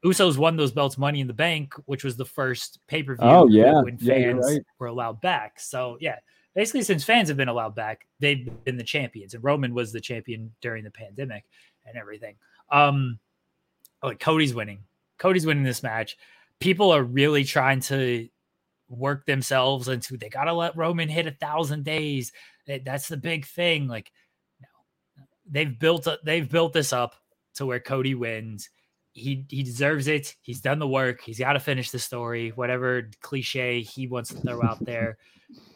S2: Usos won those belts Money in the Bank, which was the first pay per view
S1: Oh, yeah.
S2: when
S1: Yeah,
S2: fans
S1: right.
S2: were allowed back. So yeah, basically since fans have been allowed back, they've been the champions, and Roman was the champion during the pandemic and everything. Um, like Cody's winning. Cody's winning this match. People are really trying to work themselves into they gotta let Roman hit a thousand days. That's the big thing. Like, no, they've built up, they've built this up to where Cody wins. He he deserves it. He's done the work. He's got to finish the story. Whatever cliche he wants to throw out there.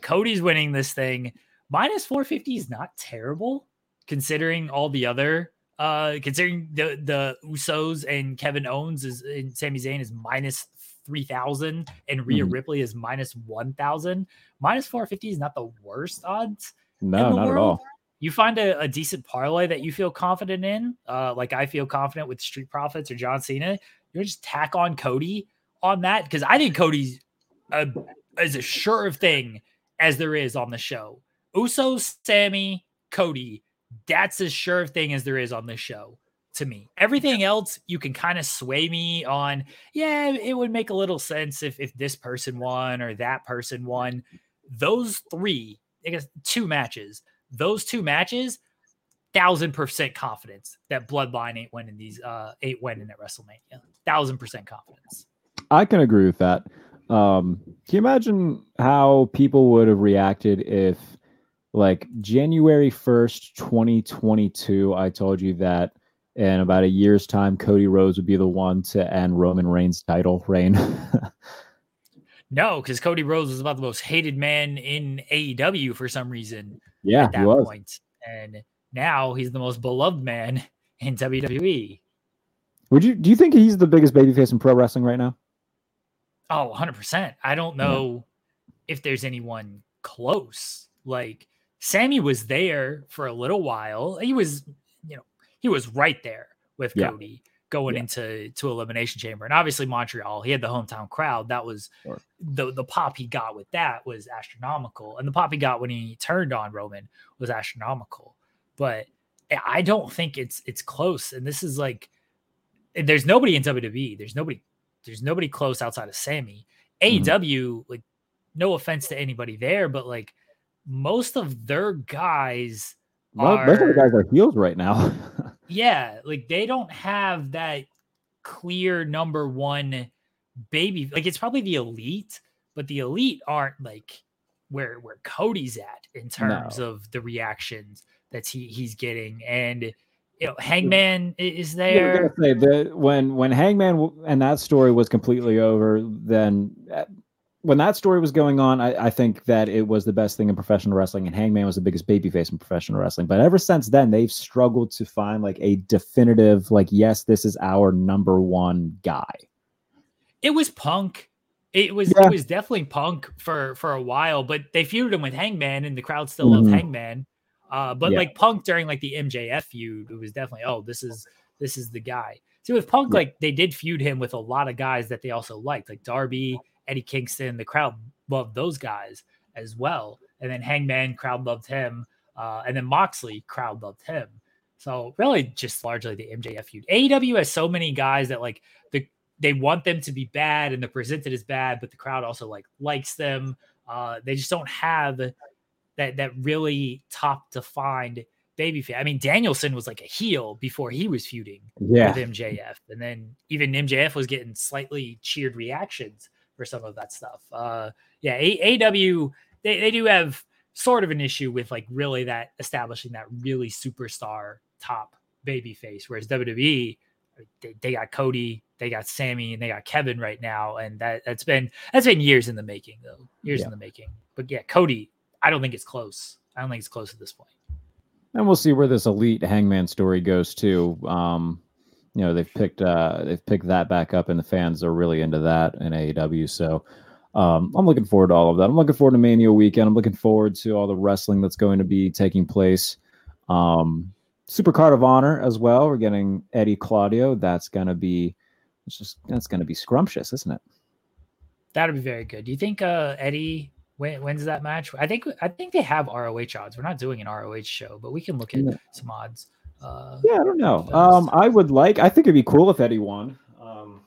S2: Cody's winning this thing. Minus 450 is not terrible considering all the other uh considering the the Usos and Kevin Owens is and Sami Zayn is minus 3000 and Rhea
S1: Mhm.
S2: Ripley is minus 1000. Minus 450 is not the worst odds
S1: No, not
S2: world.
S1: at all.
S2: You find a, a decent parlay that you feel confident in, uh, like I feel confident with Street Profits or John Cena. You just tack on Cody on that because I think Cody's a, as a sure of thing as there is on the show. Usos, Sami, Cody. That's as sure of thing as there is on this show to me. Everything else you can kind of sway me on. Yeah, it would make a little sense if if this person won or that person won. Those three, I guess two matches. Those two matches, thousand percent confidence that Bloodline ain't winning these. Uh, ain't winning at WrestleMania. Thousand percent confidence.
S1: I can agree with that. Um, can you imagine how people would have reacted if, like, January 1st, 2022, I told you that in about a year's time, Cody Rhodes would be the one to end Roman Reigns' title reign?
S2: No, because Cody Rhodes was about the most hated man in AEW for some reason
S1: yeah,
S2: at that point. and now he's the most beloved man in. WWE.
S1: Would you do you think he's the biggest babyface in pro wrestling right now?
S2: Oh, 100%. I don't know yeah. if there's anyone close. Like Sami was there for a little while. He was, you know, he was right there with yeah. Cody going yeah. into to elimination chamber and obviously montreal he had the hometown crowd that was sure. the the pop he got with that was astronomical and the pop he got when he turned on roman was astronomical but i don't think it's it's close and this is like there's nobody in wwe there's nobody there's nobody close outside of sami mm-hmm. aew like no offense to anybody there but like most of their guys
S1: are, most of the guys are heels right now
S2: Yeah, like they don't have that clear number one baby. Like it's probably the elite, but the elite aren't like where where Cody's at in terms no. of the reactions that he he's getting. And you know, Hangman is there.
S1: Yeah, say that when when Hangman and that story was completely over, then uh, when that story was going on, I, I, think that it was the best thing in professional wrestling, and Hangman was the biggest babyface in professional wrestling. But ever since then, they've struggled to find like a definitive, like, yes, this is our number one guy.
S2: It was Punk. It was yeah. it was definitely Punk for for a while, but they feuded him with Hangman, and the crowd still mm-hmm. loved Hangman. Uh, but yeah. like Punk during like the MJF feud, it was definitely oh, this is this is the guy. See, with Punk, yeah. like they did feud him with a lot of guys that they also liked, like Darby Eddie Kingston, the crowd loved those guys as well. And then Hangman, crowd loved him. Uh, and then Moxley, crowd loved him. So really just largely the MJF feud. AEW has so many guys that like the they want them to be bad and they're presented as bad, but the crowd also like likes them. Uh, they just don't have that that really top defined baby face. I mean, Danielson was like a heel before he was feuding yeah. with MJF, and then even MJF was getting slightly cheered reactions for some of that stuff. Uh, yeah, A- AW they, they do have sort of an issue with like really that establishing that really superstar top baby face, whereas WWE they, they got Cody, they got Sami, and they got Kevin right now, and that that's been that's been years in the making though, years yeah. in the making. But yeah, Cody, I don't think it's close. I don't think it's close at this point.
S1: And we'll see where this elite Hangman story goes too. Um, you know they've picked uh they've picked that back up and the fans are really into that in AEW so um, I'm looking forward to all of that. I'm looking forward to Mania weekend. I'm looking forward to all the wrestling that's going to be taking place. Um, Super Card of Honor as well. We're getting Eddie Claudio. That's gonna be it's just that's gonna be scrumptious, isn't it?
S2: That'll be very good. Do you think uh, Eddie when, when's that match? I think I think they have ROH odds. We're not doing an ROH show, but we can look at yeah. some odds.
S1: Uh, yeah, I don't know. Um, I would like. I think it'd be cool if Eddie won. Um,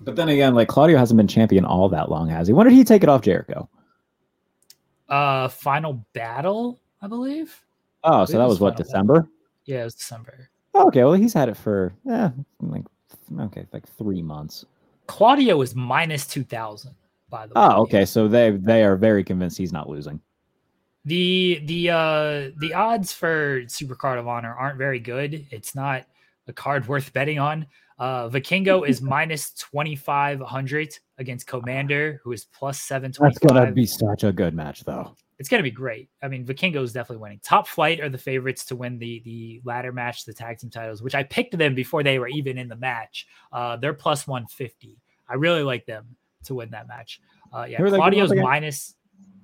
S1: but then again, like Claudio hasn't been champion all that long, has he? When did he take it off Jericho?
S2: Uh, final battle, I believe.
S1: Oh, so that was, was what December? Battle.
S2: Yeah, it was December.
S1: Oh, okay, well, he's had it for yeah, like okay, like three months.
S2: Claudio is minus two thousand. By the
S1: way. Oh, okay. So they they are very convinced he's not losing.
S2: The the uh the odds for Super Card of Honor aren't very good. It's not a card worth betting on. Uh Vikingo is minus twenty five hundred against Komander, who is plus seven twenty.
S1: That's gonna be such a good match, though.
S2: It's gonna be great. I mean, Vikingo is definitely winning. Top Flight are the favorites to win the the ladder match, the tag team titles, which I picked them before they were even in the match. Uh, they're plus one fifty. I really like them to win that match. Uh, yeah, Claudio's minus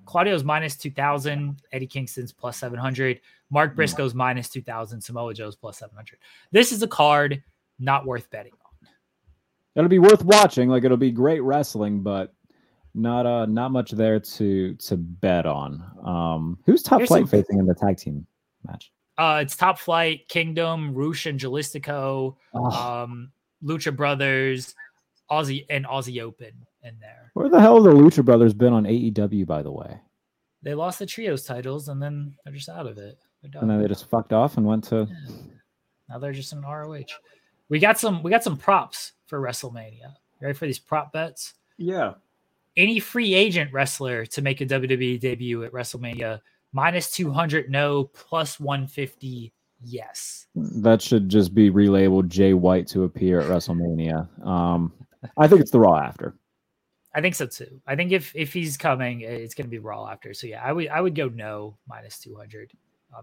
S2: Claudio's minus 2000, Eddie Kingston's plus 700, Mark Briscoe's minus 2000, Samoa Joe's plus 700. This is a card not worth betting on.
S1: It'll be worth watching. Like it'll be great wrestling, but not uh not much there to to bet on. Um who's top Here's flight some... facing in the tag team match?
S2: Uh it's top flight, Kingdom, Rush and Dralistico, oh. um, Lucha Brothers, Aussie and Aussie Open in there.
S1: Where the hell have the Lucha Brothers been on AEW, by the way?
S2: They lost the trios titles and then they're just out of it.
S1: And then they just fucked off and went to.
S2: Yeah. Now they're just in ROH. We got some. We got some props for WrestleMania. You ready for these prop bets?
S1: Yeah.
S2: Any free agent wrestler to make a WWE debut at WrestleMania minus two hundred no, plus one fifty yes.
S1: That should just be relabeled Jay White to appear at WrestleMania. Um, I think it's the Raw after.
S2: I think so too. I think if if he's coming, it's going to be Raw after. So yeah, I would I would go no minus two hundred.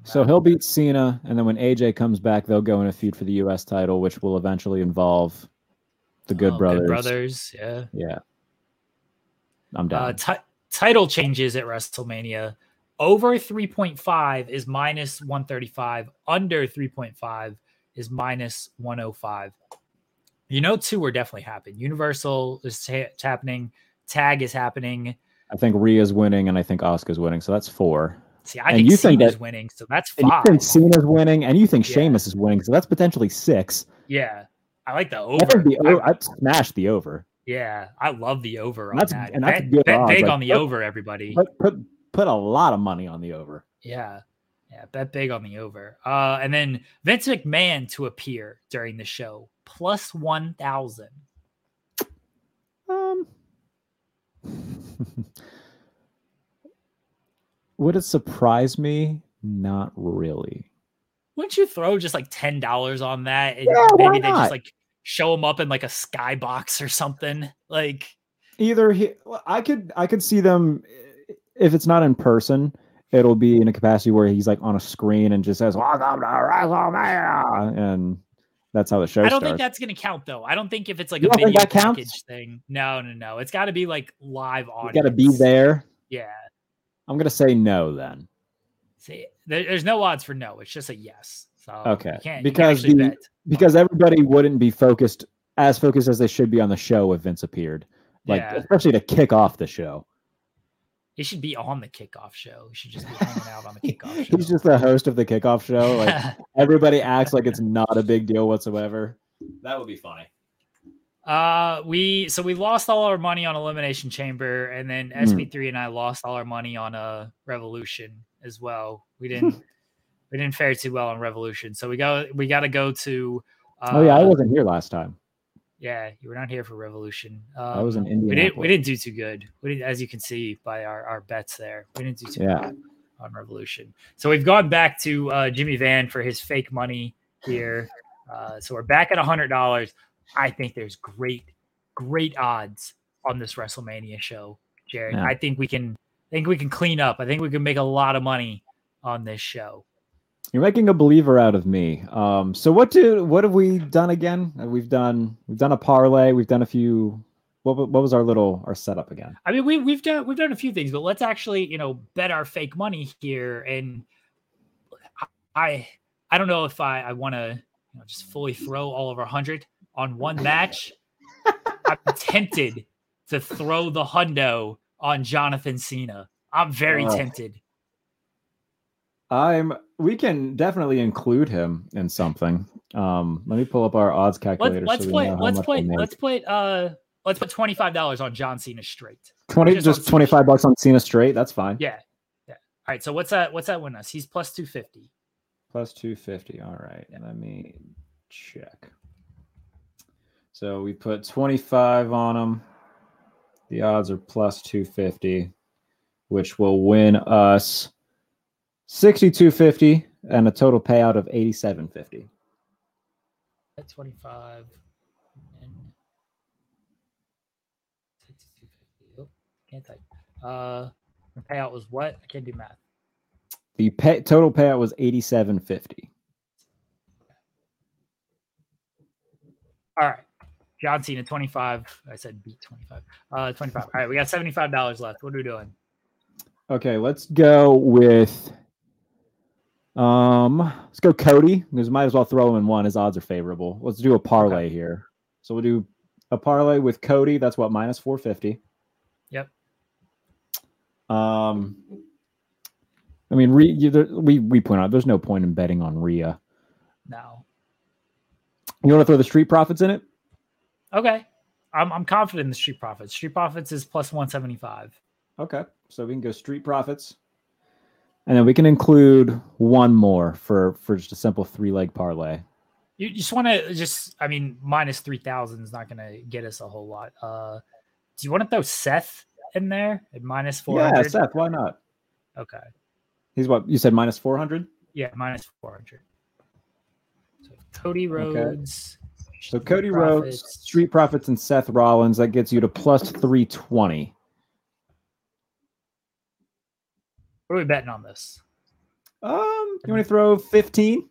S1: So he'll beat Cena, and then when AJ comes back, they'll go in a feud for the U.S. title, which will eventually involve the Good oh, Brothers. Good
S2: Brothers, yeah,
S1: yeah. I'm down.
S2: Uh, ti- title changes at WrestleMania. Over 3.5 is minus 135. Under 3.5 is minus 105. You know, two are definitely happening. Universal is ha- happening. Tag is happening.
S1: I think Rhea's winning, and I think Asuka's winning. So that's four.
S2: See, I
S1: And
S2: think
S1: you think
S2: Cena's
S1: that-
S2: winning, so that's
S1: And you
S2: five.
S1: think Cena's winning, and you think
S2: Yeah.
S1: Sheamus is winning. So that's potentially six.
S2: yeah, I like the over.
S1: think the
S2: I-
S1: I'd smash the over.
S2: yeah, I love the over on
S1: That's-
S2: that.
S1: and that's
S2: bet,
S1: good
S2: bet
S1: odds,
S2: big
S1: like,
S2: on the
S1: put-
S2: over, everybody.
S1: Put put put a lot of money on the over.
S2: Yeah. Yeah. Bet big on the over. Uh, and then Vince McMahon to appear during the show plus 1,000.
S1: Um, would it surprise me? Not really.
S2: Wouldn't you throw just like $10 on that? And
S1: Yeah, why
S2: maybe they
S1: not?
S2: just like show him up in like a skybox or something. Like,
S1: Either he, I could I could see them if it's not in person. It'll be in a capacity where he's like on a screen and just says "Welcome to WrestleMania," and that's how the show
S2: I don't
S1: starts.
S2: think that's going to count though. I don't think if it's like
S1: You
S2: a video package thing. No, no, no. It's got to be like live
S1: you
S2: audience.
S1: got to be there.
S2: Yeah.
S1: I'm gonna say no then.
S2: See, there, there's no odds for no. It's just a yes. So
S1: Okay, because the- because everybody wouldn't be focused as focused as they should be on the show if Vince appeared. Like
S2: Yeah.
S1: especially to kick off the show.
S2: He should be on the kickoff show. He should just be hanging out on the kickoff show.
S1: He's just the host of the kickoff show. Like everybody acts like it's not a big deal whatsoever. That would be funny.
S2: uh we so we lost all our money on Elimination Chamber, and then
S1: Hmm.
S2: SP3 and I lost all our money on uh Revolution as well. We didn't we didn't fare too well on Revolution. So we go we gotta go to uh,
S1: oh yeah, I wasn't here last time.
S2: Yeah, you were not here for Revolution. Um,
S1: I was in
S2: we didn't we didn't do too good. We didn't, as you can see by our, our bets there. We didn't do too
S1: Yeah.
S2: good on Revolution. So we've gone back to uh, Jimmy Van for his fake money here. Uh, so we're back at hundred dollars. I think there's great, great odds on this WrestleMania show, Jarrett.
S1: Yeah.
S2: I think we can I think we can clean up. I think we can make a lot of money on this show.
S1: You're making a believer out of me. Um, so what do what have we done again? Uh, We've done we've done a parlay. We've done a few. What what was our little our setup again?
S2: I mean, we we've done we've done a few things, but let's actually you know bet our fake money here. And I I don't know if I I want to you know, just fully throw all of our hundred on one match. I'm tempted to throw the hundo on Jonathan Cena. I'm very
S1: Oh.
S2: tempted.
S1: I'm. We can definitely include him in something. Um, let me pull up our odds calculator.
S2: let's
S1: so
S2: put let's put let's put uh let's put twenty five dollars on John Cena straight.
S1: twenty
S2: just
S1: just twenty five bucks on Cena straight. That's fine.
S2: Yeah, yeah. All right. So what's that? What's that win us? He's plus two fifty.
S1: Plus 250. All right. Let me check. So we put 25 on them. The odds are plus 250, which will win us 6250 and a total payout of 8750.
S2: At 25 and 6250. Oh, can't type. Uh, the payout was what? I can't do math.
S1: The pay, total payout was 8750.
S2: All right. John Cena, 25. I said beat 25. Uh, 25. All right. We got $75 left. What are we doing?
S1: Okay, let's go with um let's go Cody because might as well throw him in one. His odds are favorable. Let's do a parlay here. So we'll do a parlay with Cody. That's what minus 450.
S2: Yep.
S1: Um I mean, you- there- we we point out there's no point in betting on Rhea.
S2: No.
S1: You want to throw the street profits in it?
S2: Okay. I'm, I'm confident in the Street Profits. Street Profits is plus 175.
S1: Okay, so we can go street profits, and then we can include one more for for just a simple three leg parlay.
S2: You just want to just I mean minus 3000 is not going to get us a whole lot. Uh do you want to throw Seth in there at minus 400?
S1: Yeah, Seth, why not?
S2: Okay.
S1: He's what you said minus 400?
S2: Yeah, minus 400. So Cody Rhodes.
S1: Okay.
S2: So
S1: Cody Rhodes, Street Profits and Seth Rollins that gets you to plus 320.
S2: What are we betting on this?
S1: Um, you want to throw 15?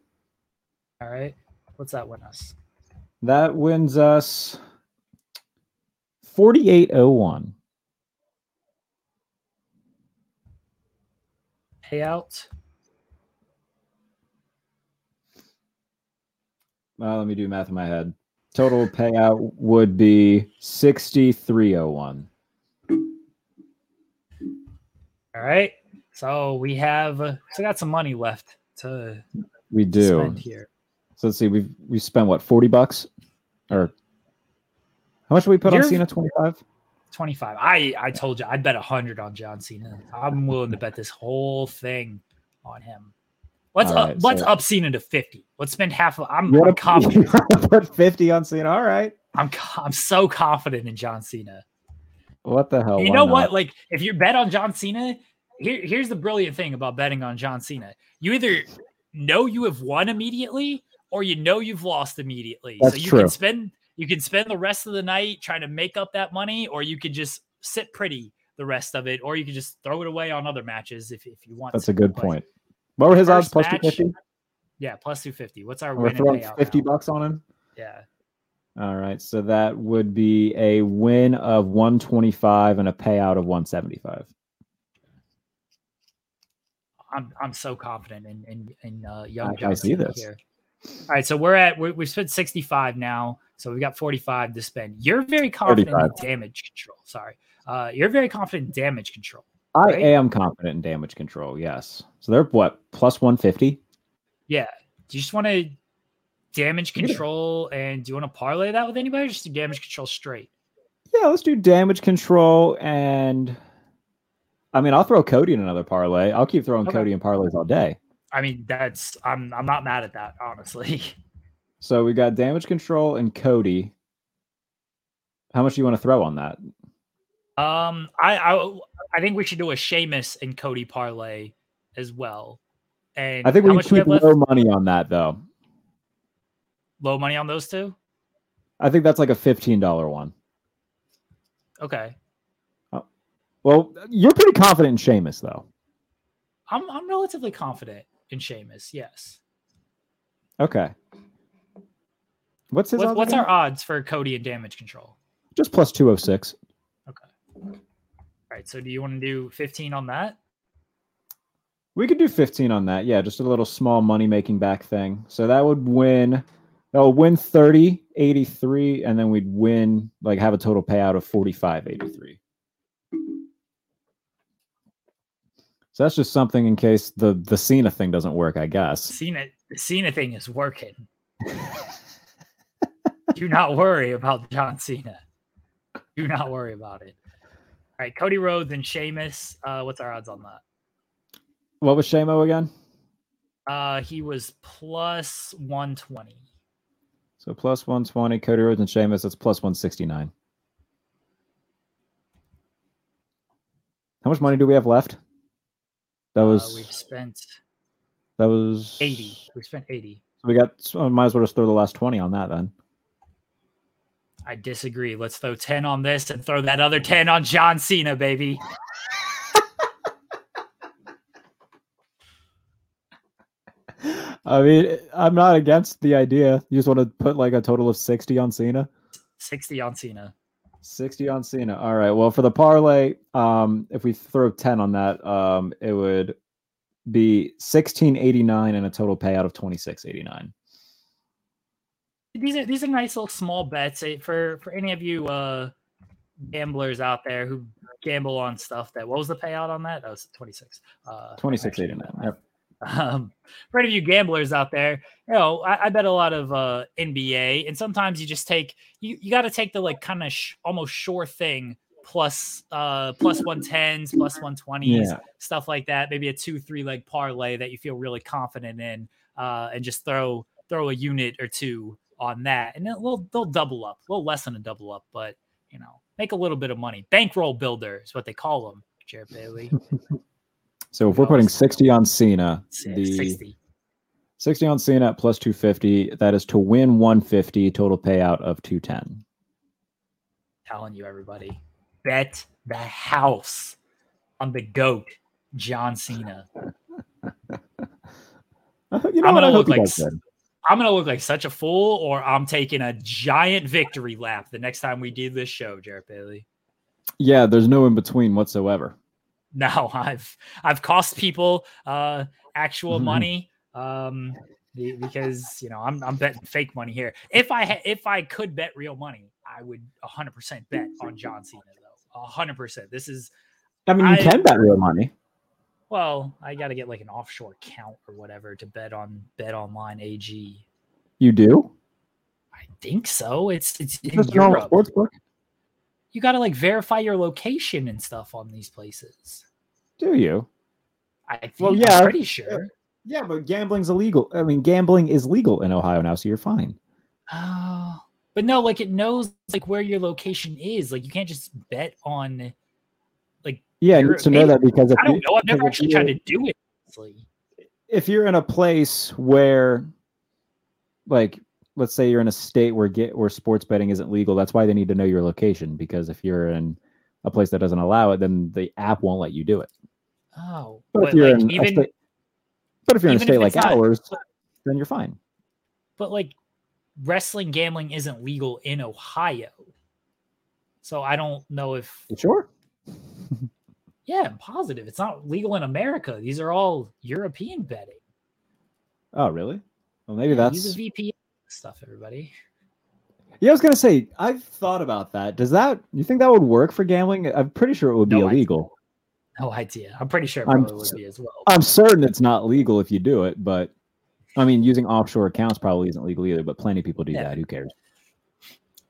S2: All right. What's that win us?
S1: That wins us 4801.
S2: Payout.
S1: Well, let me do math in my head. Total payout would be 6301.
S2: All right. So we have uh, still got some money left to
S1: We do.
S2: spend here.
S1: So let's see. We've we spent what 40 bucks? Or how much did we put on
S2: You're-
S1: Cena? 25?
S2: 25. I I told you I'd bet 100 on John Cena. I'm willing to bet this whole thing on him. Let's
S1: All
S2: up,
S1: right,
S2: let's up Cena to 50. Let's spend half of I'm, I'm confident.
S1: put 50 on Cena? All right.
S2: I'm I'm so confident in John Cena.
S1: What the hell?
S2: you know
S1: not?
S2: what? Like, if you bet on John Cena, here, here's the brilliant thing about betting on John Cena. You either know you have won immediately, or you know you've lost immediately.
S1: That's
S2: so you
S1: true.
S2: can spend you can spend the rest of the night trying to make up that money, or you can just sit pretty the rest of it, or you can just throw it away on other matches if, if you want.
S1: That's
S2: to.
S1: a good
S2: But,
S1: point. What were his odds? Plus
S2: match,
S1: 250?
S2: Yeah, plus two fifty. What's our
S1: We're
S2: win
S1: throwing 50
S2: now?
S1: bucks on him.
S2: Yeah,
S1: All right. So that would be a win of 125 and a payout of 175.
S2: I'm I'm so confident in in, in uh, young
S1: I- I see this.
S2: here. All right, so we're at we we've spent 65 now, so we've got 45 to spend. You're very confident in damage control. Sorry, uh, you're very confident in damage control.
S1: I am confident in damage control. Yes. So they're what plus 150.
S2: Yeah. Do you just want to damage
S1: Look at it.
S2: control and do you want to parlay that with anybody? Or just do damage control straight.
S1: Yeah, let's do damage control and. I mean, I'll throw Cody in another parlay. I'll keep throwing
S2: Okay.
S1: Cody in parlays all day.
S2: I mean, that's I'm I'm not mad at that honestly.
S1: So we got damage control and Cody. How much do you want to throw on that?
S2: Um, I I I think we should do a Sheamus and Cody parlay as well. And
S1: I think we
S2: we
S1: keep
S2: left?
S1: low money on that though.
S2: Low money on those two.
S1: I think that's like a fifteen dollar one.
S2: Okay.
S1: Well, you're pretty confident in Sheamus though.
S2: I'm I'm relatively confident in Sheamus. Yes.
S1: Okay. What's his
S2: What, what's
S1: again?
S2: our odds for Cody and damage control?
S1: Just plus two oh six.
S2: Okay. All right. So do you want to do 15 on that?
S1: We could do 15 on that. Yeah, just a little small money making back thing. So that would win that would win 30, 83, and then we'd win like have a total payout of 45, 83. So that's just something in case the the Cena thing doesn't work, I guess.
S2: Cena the Cena thing is working. do not worry about John Cena. Do not worry about it. All right, Cody Rhodes and Sheamus. Uh, what's our odds on that?
S1: What was Shamo again?
S2: Uh, he was plus 120.
S1: So plus 120, Cody Rhodes and Sheamus, that's plus 169. How much money do we have left? That
S2: Uh,
S1: was
S2: we've spent
S1: that was
S2: 80. We spent 80.
S1: So we got. So might as well just throw the last twenty on that then.
S2: I disagree. Let's throw 10 on this and throw that other 10 on John Cena, baby.
S1: I mean, I'm not against the idea. You just want to put like a total of sixty on Cena.
S2: 60 on Cena.
S1: Sixty on Cena. All right. Well, for the parlay, um, if we throw ten on that, um, it would be sixteen eighty nine and a total payout of twenty six eighty nine.
S2: These are these are nice little small bets eh, for for any of you uh gamblers out there who gamble on stuff that what was the payout on that? That was 26. Uh
S1: Twenty six
S2: actually.
S1: Yep.
S2: Um, for any of you gamblers out there, you know, I, I bet a lot of uh, NBA, and sometimes you just take you you got to take the like kind of sh- almost sure thing plus uh plus 110s plus 120s
S1: Yeah.
S2: stuff like that. Maybe a two three leg parlay that you feel really confident in, uh, and just throw throw a unit or two on that, and they'll they'll double up, a little less than a double up, but you know, make a little bit of money. Bankroll builder is what they call them, Jarrett Bailey.
S1: So if we're putting sixty on Cena, the
S2: 60.
S1: 60 on Cena at plus 250, that is to win 150, total payout of 210.
S2: telling you everybody bet the house on the goat john cena
S1: You know
S2: I'm gonna look like
S1: does
S2: s-
S1: good.
S2: i'm gonna look like such a fool or i'm taking a giant victory lap the next time we do this show jarrett bailey
S1: Yeah, there's no in between whatsoever.
S2: No, I've I've cost people uh actual
S1: Mhm.
S2: money um because you know I'm I'm betting fake money here. If I ha- if I could bet real money, I would 100% bet on John Cena though. 100%. This is
S1: I mean, you
S2: I-
S1: can bet real money.
S2: well, I got to get like an offshore account or whatever to bet on Bet Online AG.
S1: You do.
S2: I think so. It's it's in Europe.
S1: sports book.
S2: You got to like verify your location and stuff on these places.
S1: Do you?
S2: I think,
S1: Well,
S2: I'm
S1: yeah,
S2: pretty sure.
S1: Yeah, but gambling's illegal. I mean, gambling is legal in Ohio now, so you're fine.
S2: Oh, but no, like it knows like where your location is. Like you can't just bet on.
S1: Like yeah, it
S2: You're-
S1: to know
S2: maybe-
S1: that because if
S2: I don't
S1: you-
S2: know. I've never
S1: because
S2: actually tried to do it. honestly.
S1: if you're in a place where like let's say you're in a state where get where sports betting isn't legal that's why they need to know your location because if you're in a place that doesn't allow it then the app won't let you do it
S2: Oh,
S1: but,
S2: but,
S1: if you're
S2: like
S1: in a
S2: even
S1: state, but if you're in a state like
S2: not-
S1: ours then you're fine
S2: but like wrestling gambling isn't legal in Ohio. So I don't know if
S1: You sure
S2: yeah, I'm positive it's not legal in America. These are all European betting.
S1: oh really well maybe
S2: Yeah,
S1: that's
S2: use a VPN stuff, everybody.
S1: yeah i was gonna say i've thought about that does that you think that would work for gambling i'm pretty sure it would be
S2: No idea.
S1: illegal
S2: No idea. I'm pretty sure it
S1: I'm
S2: would be as well.
S1: i'm certain it's not legal if you do it but i mean using offshore accounts probably isn't legal either but plenty of people do
S2: Yeah.
S1: that who cares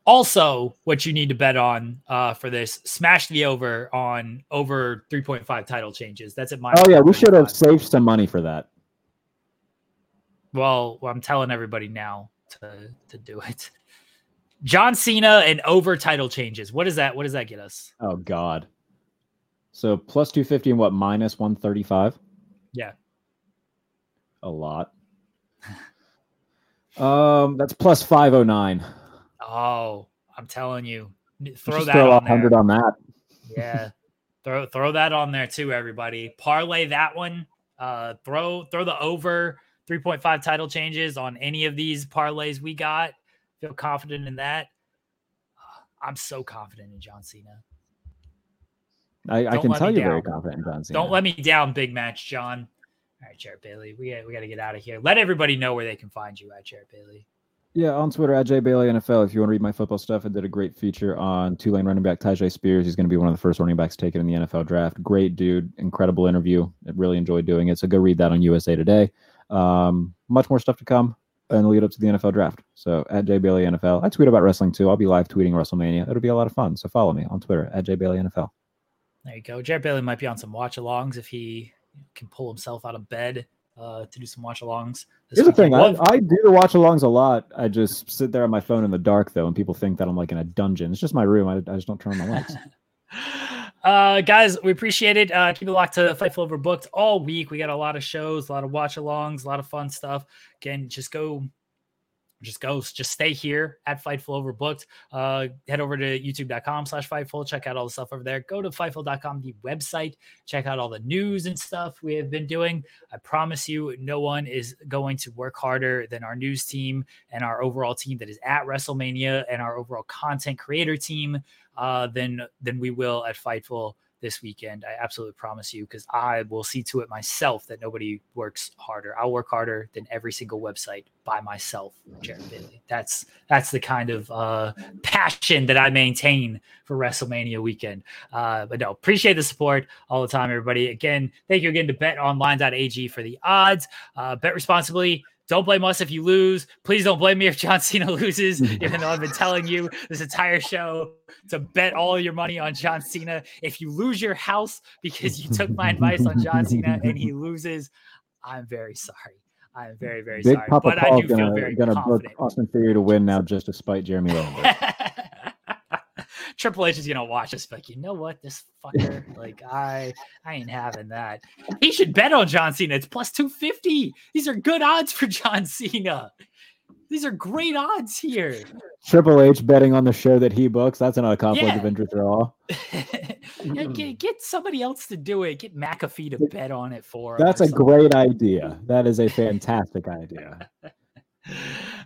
S2: Also, what you need to bet on uh, for this, smash the over on over 3.5 title changes. That's at my.
S1: Oh yeah, we should have saved some money for that.
S2: Well, I'm telling everybody now to to do it. John Cena and over title changes. What is that? What does that get us?
S1: Oh god. So plus two fifty and what minus one thirty five?
S2: Yeah.
S1: A lot. Um, that's plus five oh nine.
S2: Oh, I'm telling you, throw
S1: Just
S2: that
S1: throw
S2: on
S1: hundred on that.
S2: Yeah, throw throw that on there too, everybody. Parlay that one. Uh, throw throw the over 3.5 title changes on any of these parlays we got. Feel confident in that. Uh, I'm so confident in John Cena.
S1: I, I can tell you're very confident in John Cena.
S2: Don't let me down, big match, John. All right, Jarrett Bailey, we got, we got to get out of here. Let everybody know where they can find you at Jarrett Bailey.
S1: Yeah, on Twitter at Bailey NFL. If you want to read my football stuff, I did a great feature on Tulane running back Tyjae Spears. He's going to be one of the first running backs taken in the NFL draft. Great dude, incredible interview. I really enjoyed doing it. So go read that on USA Today. Um, much more stuff to come in the lead up to the NFL draft. So at Bailey NFL. I tweet about wrestling too. I'll be live tweeting WrestleMania. It'll be a lot of fun. So follow me on Twitter at Bailey NFL.
S2: There you go. Jarrett Bailey might be on some watch alongs if he can pull himself out of bed uh, to do some watch alongs.
S1: Here's the thing. I, I do the watch alongs a lot. I just sit there on my phone in the dark though, and people think that I'm like in a dungeon. It's just my room. I, I just don't turn on my lights.
S2: uh, guys, we appreciate it. Uh, keep it locked to Fightful Overbooked all week. We got a lot of shows, a lot of watch alongs, a lot of fun stuff. Again, just go, just go, just stay here at Fightful Overbooked. Uh, head over to youtube.com slash Fightful. Check out all the stuff over there. Go to Fightful.com, the website. Check out all the news and stuff we have been doing. I promise you, no one is going to work harder than our news team and our overall team that is at WrestleMania and our overall content creator team uh, than than we will at Fightful this weekend. I absolutely promise you, because I will see to it myself that nobody works harder. I'll work harder than every single website by myself, Jarrett Bailey. That's that's the kind of uh, passion that I maintain for WrestleMania weekend. Uh, but no, appreciate the support all the time, everybody. Again, thank you again to betonline.ag for the odds. Uh, bet responsibly. Don't blame us if you lose. Please don't blame me if John Cena loses, even though I've been telling you this entire show to bet all your money on John Cena. If you lose your house because you took my advice on John Cena and he loses, I'm very sorry. I'm very, very
S1: Big
S2: sorry.
S1: Papa
S2: but I
S1: Paul's
S2: do feel
S1: gonna,
S2: very
S1: gonna book. Austin Theory to win now just to spite Jeremy Lambert.
S2: Triple H is gonna watch this, like you know what, this fucker, like I, I ain't having that. He should bet on John Cena. It's plus two fifty. These are good odds for John Cena. These are great odds here.
S1: Triple H betting on the show that he books. That's not a conflict
S2: Yeah.
S1: of interest at all.
S2: Yeah, get, get somebody else to do it. Get McAfee to bet on it for.
S1: That's a
S2: something.
S1: great idea. That is a fantastic idea.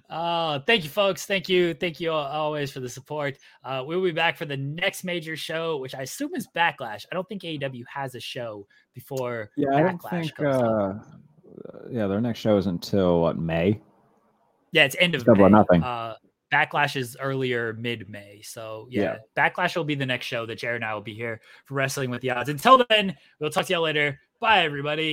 S2: Uh, thank you, folks. Thank you. Thank you always for the support. Uh, we'll be back for the next major show, which I assume is Backlash. I don't think AEW has a show before.
S1: Yeah,
S2: Backlash
S1: I don't think. Uh, yeah, their next show is until what May.
S2: Yeah, it's end of
S1: Double or
S2: May.
S1: nothing.
S2: Uh, Backlash is earlier mid May. So yeah, Backlash will be the next show that Jarrett and I will be here for Wrestling with the Odds. Until then, we'll talk to y'all later. Bye, everybody.